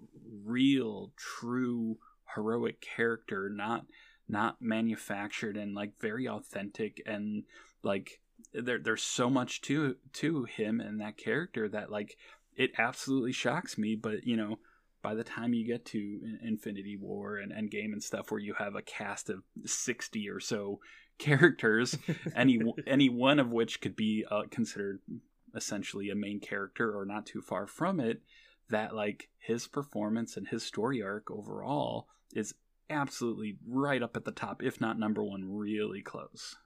[SPEAKER 3] real, true, heroic character, not not manufactured and like very authentic and like there there's so much to to him and that character that like it absolutely shocks me but you know by the time you get to Infinity War and Endgame and stuff where you have a cast of 60 or so *laughs* characters, any *laughs* any one of which could be uh, considered essentially a main character or not too far from it. That like his performance and his story arc overall is absolutely right up at the top, if not number one, really close.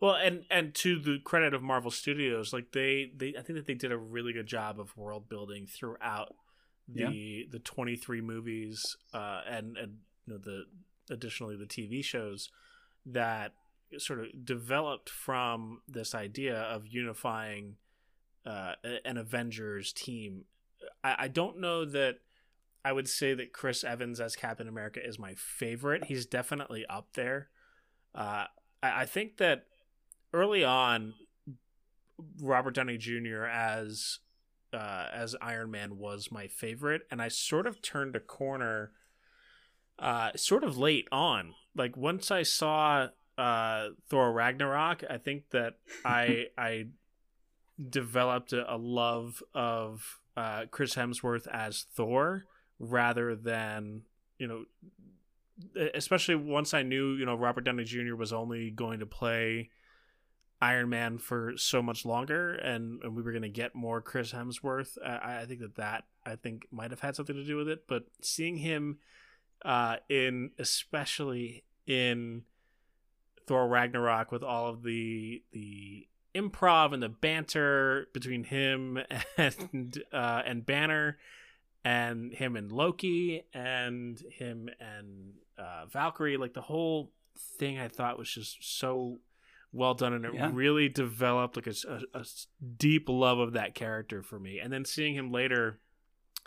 [SPEAKER 1] Well, and and to the credit of Marvel Studios, like they they I think that they did a really good job of world building throughout the
[SPEAKER 3] Yeah.
[SPEAKER 1] the 23 movies uh and and you know the additionally the TV shows that sort of developed from this idea of unifying uh, an Avengers team. I, I don't know that I would say that Chris Evans as Captain America is my favorite. He's definitely up there. Uh, I, I think that early on, Robert Downey Jr. as uh, as Iron Man was my favorite, and I sort of turned a corner, uh, sort of late on. Like once I saw uh, Thor Ragnarok, I think that I *laughs* I developed a, a love of uh, Chris Hemsworth as Thor rather than you know, especially once I knew you know Robert Downey Jr. was only going to play Iron Man for so much longer, and, and we were going to get more Chris Hemsworth. I, I think that that I think might have had something to do with it. But seeing him uh, in, especially in Thor Ragnarok, with all of the the improv and the banter between him *laughs* and uh, and Banner, and him and Loki and him and uh, Valkyrie. Like the whole thing, I thought was just so well done, and it
[SPEAKER 3] Yeah.
[SPEAKER 1] really developed like a deep love of that character for me. And then seeing him later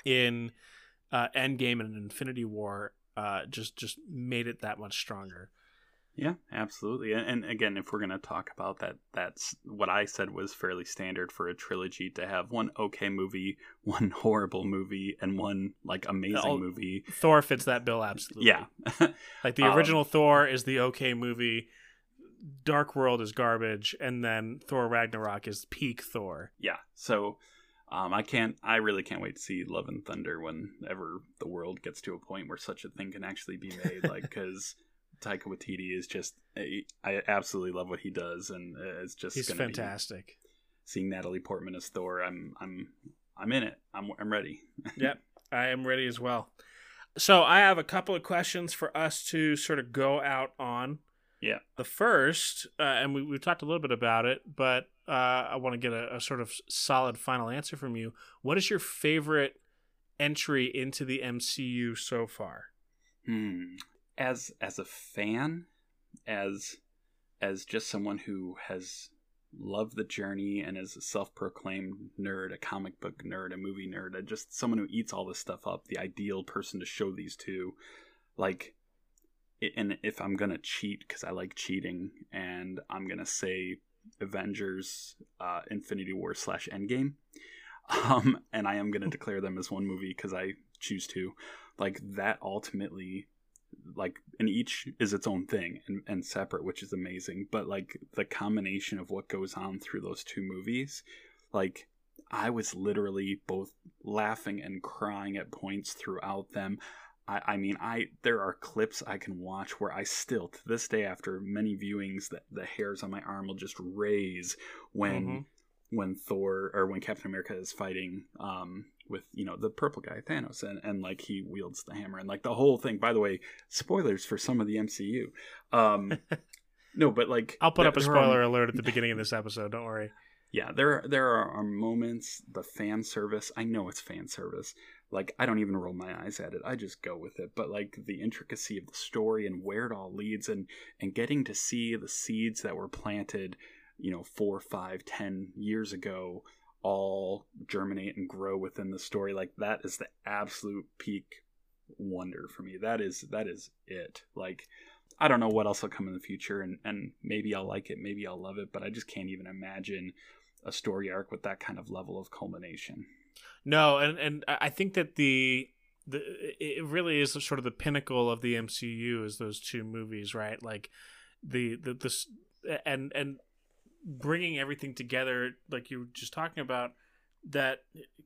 [SPEAKER 1] in uh, Endgame and Infinity War uh, just just made it that much stronger.
[SPEAKER 3] Yeah, absolutely. And, and again, if we're going to talk about that, that's what I said was fairly standard for a trilogy to have one okay movie, *laughs* one horrible movie, and one like amazing
[SPEAKER 1] Oh,
[SPEAKER 3] movie.
[SPEAKER 1] Thor fits that bill absolutely.
[SPEAKER 3] Yeah. *laughs*
[SPEAKER 1] Like the
[SPEAKER 3] Um,
[SPEAKER 1] original Thor is the okay movie, Dark World is garbage, and then Thor Ragnarok is peak Thor.
[SPEAKER 3] yeah. So um, I can't, I really can't wait to see Love and Thunder whenever the world gets to a point where such a thing can actually be made. like, *laughs* because Taika Waititi is just, I absolutely love what he does, and it's just
[SPEAKER 1] He's fantastic.
[SPEAKER 3] seeing Natalie Portman as Thor, I'm, I'm, I'm in it. I'm, I'm ready. *laughs*
[SPEAKER 1] yep, I am ready as well. So I have a couple of questions for us to sort of go out on.
[SPEAKER 3] Yeah.
[SPEAKER 1] The first, uh, and we we talked a little bit about it, but uh, I want to get a, a sort of solid final answer from you. What is your favorite entry into the MCU so far?
[SPEAKER 3] Hmm. As as a fan, as as just someone who has loved the journey and is a self-proclaimed nerd, a comic book nerd, a movie nerd, a just someone who eats all this stuff up, the ideal person to show these to, like. And if I'm gonna cheat because I like cheating, and I'm gonna say Avengers, uh, Infinity War slash Endgame, um, and I am gonna *laughs* declare them as one movie because I choose to, like that ultimately like and each is its own thing and, and separate which is amazing but like the combination of what goes on through those two movies like i was literally both laughing and crying at points throughout them I, I mean i there are clips i can watch where i still to this day after many viewings that the hairs on my arm will just raise when
[SPEAKER 1] Mhm.
[SPEAKER 3] when thor or when captain america is fighting um with you know the purple guy Thanos and and like he wields the hammer and like the whole thing by the way spoilers for some of the MCU um *laughs* no but like
[SPEAKER 1] I'll put
[SPEAKER 3] there-
[SPEAKER 1] up a
[SPEAKER 3] there are-
[SPEAKER 1] spoiler alert at the *laughs* beginning of this episode. Don't worry.
[SPEAKER 3] yeah there there are, are moments the fan service I know it's fan service like I don't even roll my eyes at it I just go with it but like the intricacy of the story and where it all leads and and getting to see the seeds that were planted you know four five ten years ago all germinate and grow within the story like that is the absolute peak wonder for me. That is that is it. Like i don't know what else will come in the future and and maybe i'll like it maybe i'll love it but i just can't even imagine a story arc with that kind of level of culmination.
[SPEAKER 1] No, and and I think that the the it really is sort of the pinnacle of the MCU is those two movies, right? Like the the this and and bringing everything together, like you were just talking about, that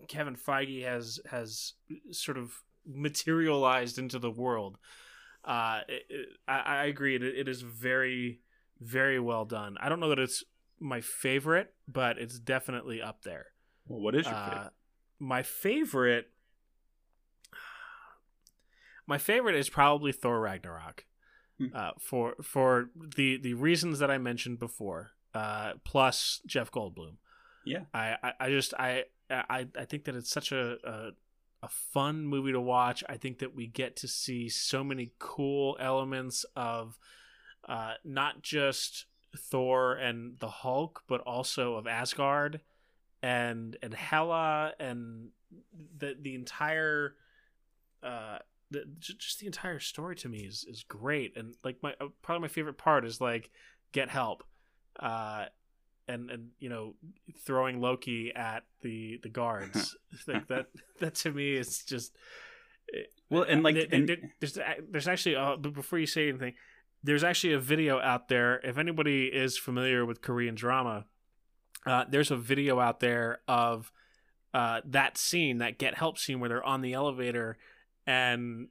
[SPEAKER 1] Kevin Feige has has sort of materialized into the world. Uh, it, it- I, I agree. It, it is very very well done. I don't know that it's my favorite, but it's definitely up there.
[SPEAKER 3] well what is your
[SPEAKER 1] Uh,
[SPEAKER 3] favorite
[SPEAKER 1] my favorite my favorite is probably Thor Ragnarok.
[SPEAKER 3] Hmm.
[SPEAKER 1] Uh, for for the the reasons that I mentioned before, uh, plus Jeff Goldblum.
[SPEAKER 3] yeah
[SPEAKER 1] I, I, I just I, I I think that it's such a, a a fun movie to watch. I think that we get to see so many cool elements of uh, not just Thor and the Hulk, but also of Asgard and and Hela and the the entire uh the, just the entire story to me is is great and like my uh, probably my favorite part is like get help uh and and you know throwing Loki at the the guards. *laughs* Like that that to me is just
[SPEAKER 3] well and like
[SPEAKER 1] there- there-
[SPEAKER 3] and-
[SPEAKER 1] there's there's actually uh, but before you say anything there's actually a video out there. If anybody is familiar with Korean drama uh, there's a video out there of uh, that scene that get help scene where they're on the elevator and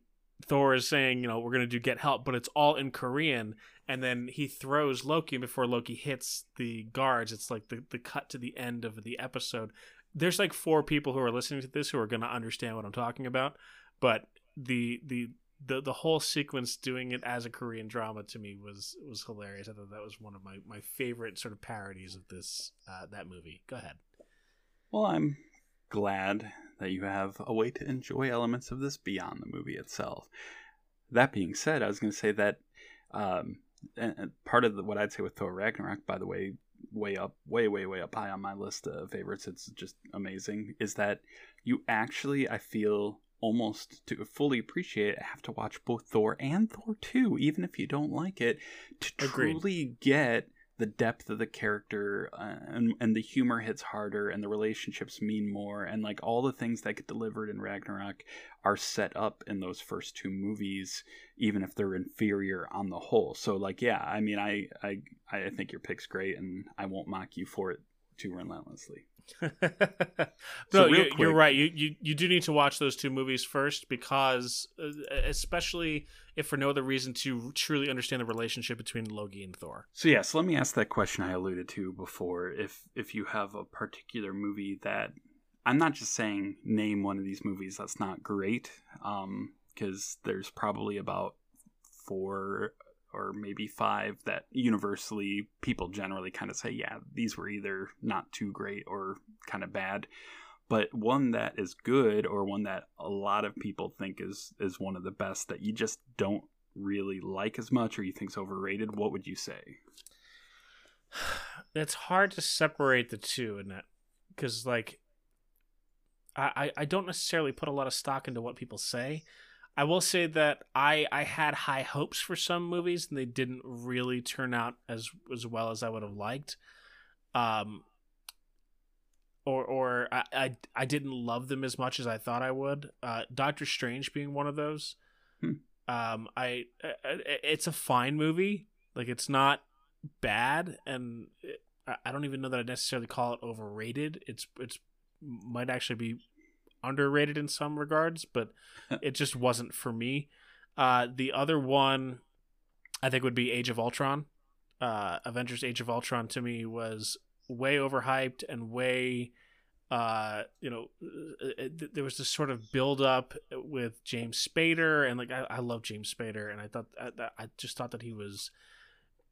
[SPEAKER 1] Thor is saying, you know, we're to do get help, but it's all in Korean. And then he throws Loki before Loki hits the guards. It's like the, the cut to the end of the episode. There's like four people who are listening to this who are to understand what I'm talking about. But the, the, the, the whole sequence doing it as a Korean drama to me was, was hilarious. I thought that was one of my, my favorite sort of parodies of this, uh, that movie. Go ahead.
[SPEAKER 3] Well, I'm glad that you have a way to enjoy elements of this beyond the movie itself. That being said, I was going to say that um, and, part of the, what I'd say with Thor Ragnarok, by the way, way up, way, way, way up high on my list of favorites, it's just amazing, is that you actually, I feel, almost to fully appreciate it, have to watch both Thor and Thor 2, even if you don't like it, to
[SPEAKER 1] Agreed.
[SPEAKER 3] truly get the depth of the character uh, and, and the humor hits harder and the relationships mean more and like all the things that get delivered in ragnarok are set up in those first two movies even if they're inferior on the whole. So like yeah i mean i i i think your pick's great and i won't mock you for it too relentlessly *laughs*
[SPEAKER 1] no,
[SPEAKER 3] So
[SPEAKER 1] you, you're right. You, you you do need to watch those two movies first because, uh, especially if for no other reason, to truly understand the relationship between Loki and Thor.
[SPEAKER 3] So yeah, so let me ask that question I alluded to before. If if you have a particular movie that I'm not just saying name one of these movies that's not great, because there's probably about four or maybe five that universally people generally kind of say, yeah, these were either not too great or kind of bad. But one that is good or one that a lot of people think is is one of the best that you just don't really like as much or you think's overrated, what would you say? *sighs*
[SPEAKER 1] It's hard to separate the two in that because, like, I, I I don't necessarily put a lot of stock into what people say. I will say that I I had high hopes for some movies and they didn't really turn out as as well as I would have liked. Um, or or I, I I didn't love them as much as I thought I would. Uh, Doctor Strange being one of those.
[SPEAKER 3] Hmm.
[SPEAKER 1] Um, I, I it's a fine movie. Like it's not bad, and it, I- I don't even know that I necessarily call it overrated. It's it's might actually be underrated in some regards, but *laughs* it just wasn't for me. Uh, the other one, I think, would be Age of Ultron. Uh, Avengers: Age of Ultron to me was way overhyped and way, uh, you know, uh, uh, there was this sort of build up with James Spader, and like I, I love James Spader, and I thought I, I just thought that he was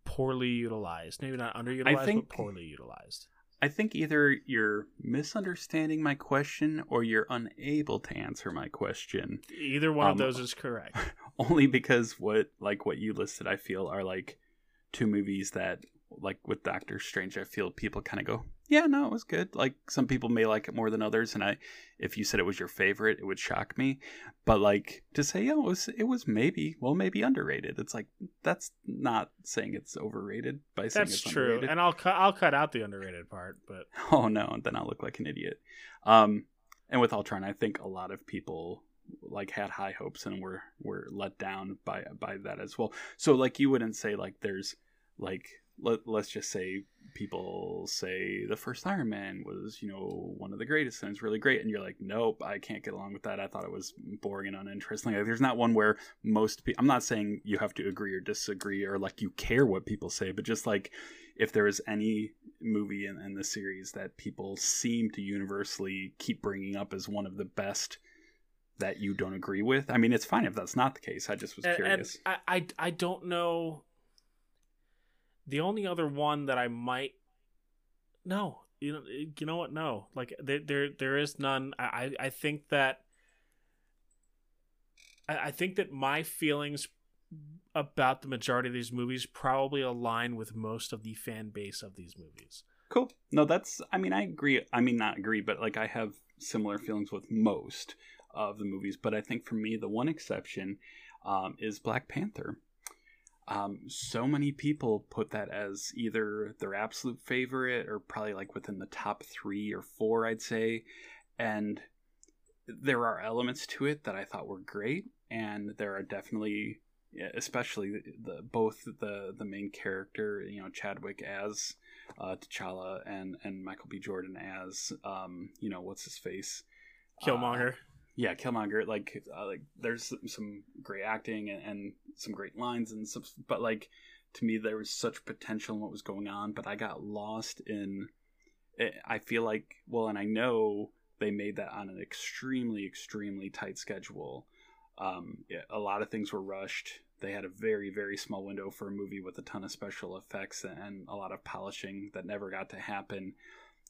[SPEAKER 1] poorly utilized, maybe not underutilized,
[SPEAKER 3] think-
[SPEAKER 1] but poorly utilized.
[SPEAKER 3] I think either you're misunderstanding my question or you're unable to answer my question.
[SPEAKER 1] Either one
[SPEAKER 3] Um,
[SPEAKER 1] of those is correct. *laughs*
[SPEAKER 3] Only because what like what you listed I feel are like two movies that like with Doctor Strange I feel people kind of go, "Yeah, no, it was good." Like some people may like it more than others and I if you said it was your favorite, it would shock me. But like to say, "Yeah, it was it was maybe, well, maybe underrated." It's like that's not saying it's overrated by saying
[SPEAKER 1] That's
[SPEAKER 3] it's
[SPEAKER 1] true,
[SPEAKER 3] underrated.
[SPEAKER 1] and I'll cut I'll cut out the underrated part, but *laughs*
[SPEAKER 3] Oh no, then I'll look like an idiot. Um, and with Ultron, I think a lot of people like had high hopes and were were let down by by that as well. So like you wouldn't say like there's like let, let's just say people say the first Iron Man was you know one of the greatest and it's really great and you're like nope I can't get along with that I thought it was boring and uninteresting like, there's not one where most people I'm not saying you have to agree or disagree or like you care what people say but just like if there is any movie in, in the series that people seem to universally keep bringing up as one of the best that you don't agree with. I mean, it's fine if that's not the case. I just was
[SPEAKER 1] and, and
[SPEAKER 3] curious.
[SPEAKER 1] I, I I don't know. The only other one that I might no, you know, you know what? No, like there there there is none. I I, think that I, I think that my feelings about the majority of these movies probably align with most of the fan base of these movies.
[SPEAKER 3] Cool. No, that's. I mean, I agree. I mean, not agree, but like I have similar feelings with most of the movies. But I think for me, the one exception um, is Black Panther. Um, so many people put that as either their absolute favorite or probably like within the top three or four, I'd say. And there are elements to it that I thought were great, and there are definitely, especially the, the both the the main character, you know, Chadwick as uh, T'Challa and and Michael B. Jordan as um, you know, what's his face,
[SPEAKER 1] Killmonger.
[SPEAKER 3] Uh, yeah, Killmonger. Like, uh, like there's some, great acting and, and some great lines and some, but like to me there was such potential in what was going on, but I got lost in. It, I feel like well, and I know they made that on an extremely extremely tight schedule. Um, yeah, a lot of things were rushed. They had a very very small window for a movie with a ton of special effects and a lot of polishing that never got to happen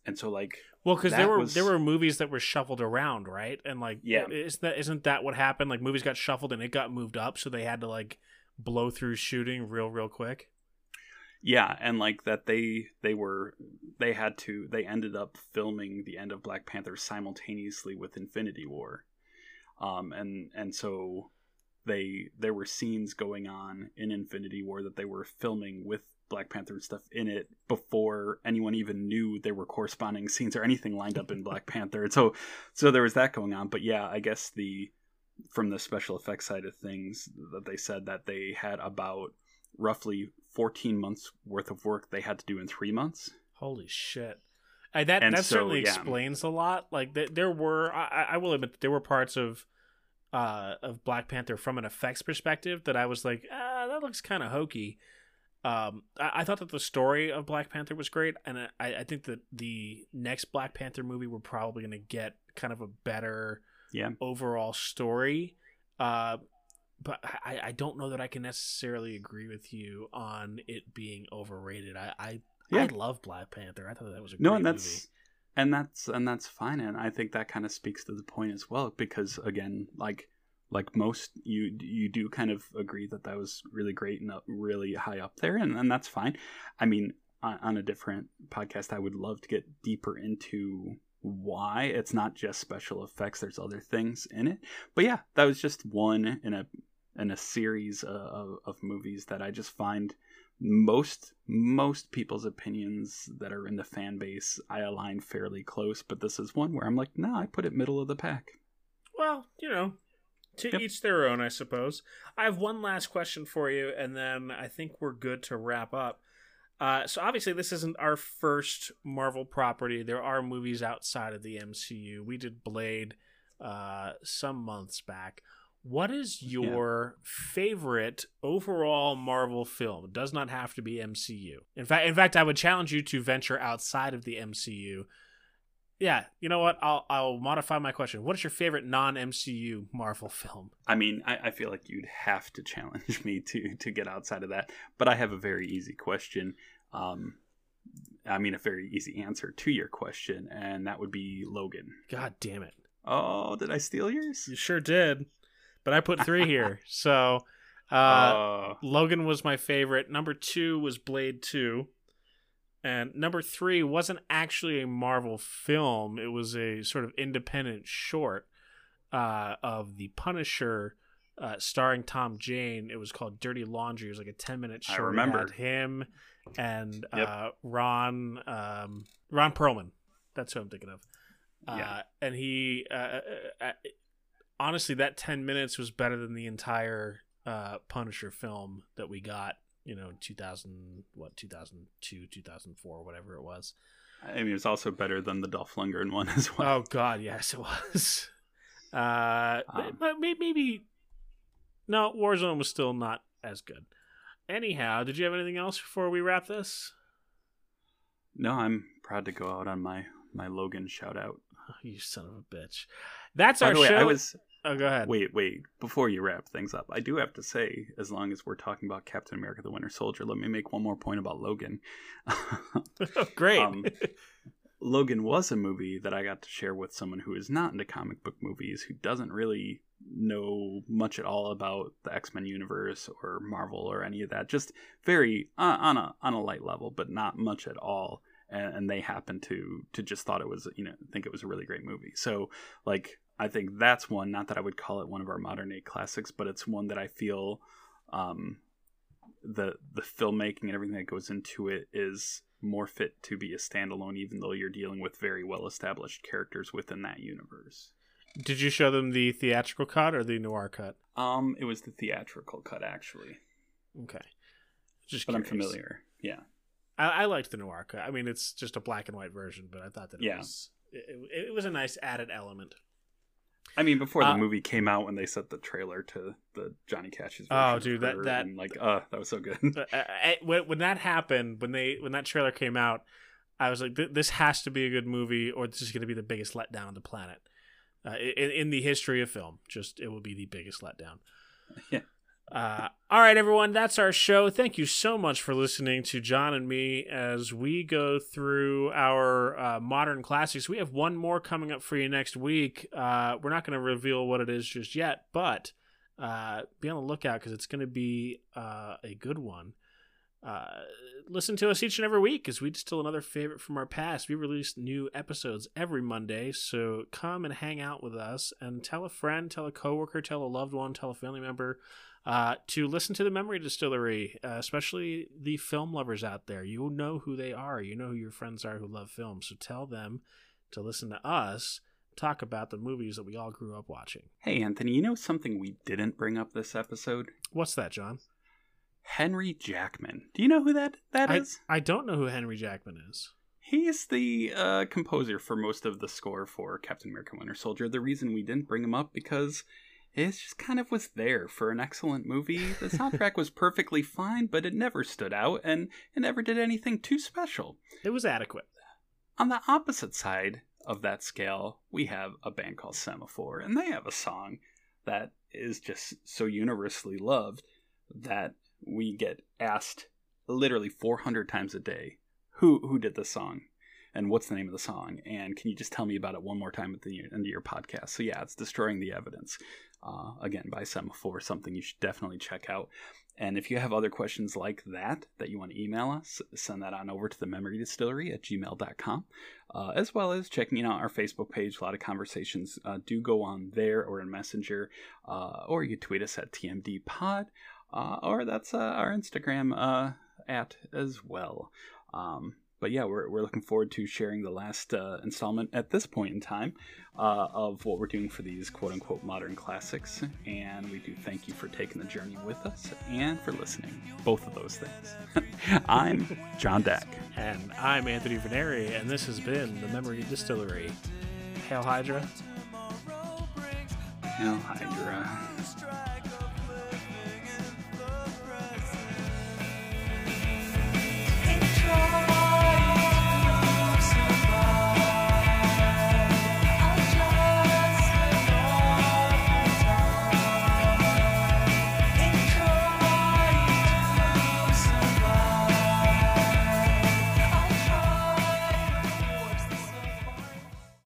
[SPEAKER 3] and so like
[SPEAKER 1] Well, because there were
[SPEAKER 3] was-
[SPEAKER 1] there were movies that were shuffled around, right? And like,
[SPEAKER 3] Yeah.
[SPEAKER 1] isn't that isn't that what happened? Like, movies got shuffled and it got moved up, so they had to like blow through shooting real, real quick.
[SPEAKER 3] Yeah, and like that they they were they had to they ended up filming the end of Black Panther simultaneously with Infinity War. Um and and so they there were scenes going on in Infinity War that they were filming with Black Panther and stuff in it before anyone even knew there were corresponding scenes or anything lined up in Black *laughs* Panther. And so so there was that going on, but yeah, I guess the from the special effects side of things that they said that they had about roughly 14 months worth of work they had to do in three months.
[SPEAKER 1] Holy shit! I, that
[SPEAKER 3] And
[SPEAKER 1] that
[SPEAKER 3] so,
[SPEAKER 1] certainly
[SPEAKER 3] yeah.
[SPEAKER 1] explains a lot. Like, th- there were I- I will admit there were parts of uh of Black Panther from an effects perspective that I was like, ah, that looks kind of hokey. Um, I, I thought that the story of Black Panther was great, and I, I think that the next Black Panther movie we're probably going to get kind of a better
[SPEAKER 3] Yeah.
[SPEAKER 1] overall story. Uh, but I, I don't know that I can necessarily agree with you on it being overrated. I I, I love Black Panther. I thought that was a
[SPEAKER 3] No, and that's
[SPEAKER 1] movie.
[SPEAKER 3] And that's and that's fine and I think that kind of speaks to the point as well because again, like like most you you do kind of agree that that was really great and really high up there and, and that's fine. I mean, on, on a different podcast I would love to get deeper into why it's not just special effects there's other things in it but yeah that was just one in a in a series of, of movies that i just find most most people's opinions that are in the fan base i align fairly close but this is one where i'm like no i put it middle of the pack
[SPEAKER 1] Well, you know, to
[SPEAKER 3] Yep.
[SPEAKER 1] each their own, I suppose. I have one last question for you, and then I think we're good to wrap up. Uh, so obviously, this isn't our first Marvel property. There are movies outside of the MCU. We did Blade uh, some months back. What is your favorite overall Marvel film? It does not have to be MCU. In fact, in fact, I would challenge you to venture outside of the MCU. Yeah, you know what? I'll I'll modify my question. What is your favorite non MCU Marvel film?
[SPEAKER 3] i mean I, I feel like you'd have to challenge *laughs* me to to get outside of that but i have a very easy question um i mean a very easy answer to your question and that would be logan
[SPEAKER 1] God damn it!
[SPEAKER 3] oh did i steal yours
[SPEAKER 1] You sure did, but I put three here. *laughs* So, uh,
[SPEAKER 3] uh,
[SPEAKER 1] Logan was my favorite. Number two was Blade Two, and number three wasn't actually a Marvel film. It was a sort of independent short uh, of the Punisher. Uh, starring Tom Jane, it was called Dirty Laundry. It was like a ten minute
[SPEAKER 3] I
[SPEAKER 1] short. It
[SPEAKER 3] remember.
[SPEAKER 1] him and
[SPEAKER 3] Yep.
[SPEAKER 1] uh, Ron um, Ron Perlman. That's who I'm thinking of. Uh,
[SPEAKER 3] Yeah.
[SPEAKER 1] and he, uh, uh, uh, honestly, that 10 minutes was better than the entire uh, Punisher film that we got, you know, 2000, what, 2002, 2004, whatever it was.
[SPEAKER 3] I mean, it's also better than the Dolph Lundgren one *laughs* as well.
[SPEAKER 1] Oh, God, yes, it was. *laughs* Uh,
[SPEAKER 3] Um.
[SPEAKER 1] but maybe, no, Warzone was still not as good. Anyhow, did you have anything else before we wrap this?
[SPEAKER 3] No, I'm proud to go out on my my Logan shout out.
[SPEAKER 1] Oh, you son of a bitch. That's
[SPEAKER 3] By
[SPEAKER 1] our
[SPEAKER 3] way,
[SPEAKER 1] show.
[SPEAKER 3] I was
[SPEAKER 1] oh, go ahead.
[SPEAKER 3] wait, wait. Before you wrap things up, I do have to say, as long as we're talking about Captain America: The Winter Soldier, let me make one more point about Logan. *laughs*
[SPEAKER 1] Great.
[SPEAKER 3] Um, Logan was a movie that I got to share with someone who is not into comic book movies, who doesn't really know much at all about the X Men universe or Marvel or any of that. Just very uh, on a on a light level, but not much at all. And, and they happened to to just thought it was you know think it was a really great movie. So like I think that's one. Not that I would call it one of our modern day classics, but it's one that I feel um, the the filmmaking and everything that goes into it is more fit to be a standalone, even though you're dealing with very well established characters within that universe.
[SPEAKER 1] Did you show them the theatrical cut or the noir cut?
[SPEAKER 3] Um, it was the theatrical cut actually,
[SPEAKER 1] Okay. Just
[SPEAKER 3] but I'm familiar. Yeah,
[SPEAKER 1] I, I liked the noir cut. I mean, it's just a black and white version, but I thought that it
[SPEAKER 3] Yeah.
[SPEAKER 1] was it, it was a nice added element.
[SPEAKER 3] I mean before the
[SPEAKER 1] Uh,
[SPEAKER 3] movie came out when they set the trailer to the Johnny Cash's version.
[SPEAKER 1] Oh, dude, that- that-
[SPEAKER 3] and, like uh that was so good.
[SPEAKER 1] But, *laughs* uh, I- when, when that happened, when they when that trailer came out, I was like, "This has to be a good movie, or this is going to be the biggest letdown on the planet uh, in, in the history of film. Just it will be the biggest letdown." *laughs*
[SPEAKER 3] Yeah.
[SPEAKER 1] Uh, All right, everyone, that's our show. Thank you so much for listening to John and me as we go through our uh, modern classics. We have one more coming up for you next week. Uh, we're not going to reveal what it is just yet, but uh, be on the lookout because it's going to be uh, a good one. Uh, listen to us each and every week because we distill another favorite from our past. We release new episodes every Monday, so come and hang out with us and tell a friend, tell a coworker, tell a loved one, tell a family member uh, to listen to the Memory Distillery, uh, especially the film lovers out there. You know who they are. You know who your friends are who love film. So tell them to listen to us talk about the movies that we all grew up watching.
[SPEAKER 3] Hey, Anthony, you know something we didn't bring up this episode?
[SPEAKER 1] What's that, John?
[SPEAKER 3] Henry Jackman. Do you know who that that
[SPEAKER 1] I,
[SPEAKER 3] is?
[SPEAKER 1] I don't know who Henry Jackman is.
[SPEAKER 3] He's the uh, composer for most of the score for Captain America: Winter Soldier. The reason we didn't bring him up because it just kind of was there for an excellent movie. The soundtrack was perfectly fine, but it never stood out and it never did anything too special.
[SPEAKER 1] It was adequate.
[SPEAKER 3] On the opposite side of that scale, we have a band called Semaphore, and they have a song that is just so universally loved that we get asked literally 400 times a day who who did the song and what's the name of the song? And can you just tell me about it one more time at the end of your podcast? So yeah it's destroying the evidence uh, again by semaphore something you should definitely check out. And if you have other questions like that that you want to email us send that on over to the memory distillery at gmail.com uh, as well as checking out our facebook page. A lot of conversations uh, do go on there or in messenger uh, or you tweet us at tmd pod uh, or that's uh, our Instagram uh, at as well. Um, but yeah, we're, we're looking forward to sharing the last uh, installment at this point in time uh, of what we're doing for these quote unquote modern classics. And we do thank you for taking the journey with us and for listening. Both of those things. *laughs* I'm John Deck,
[SPEAKER 1] And I'm Anthony Veneri, and this has been The Memory Distillery. Hail Hydra.
[SPEAKER 3] Hail Hydra.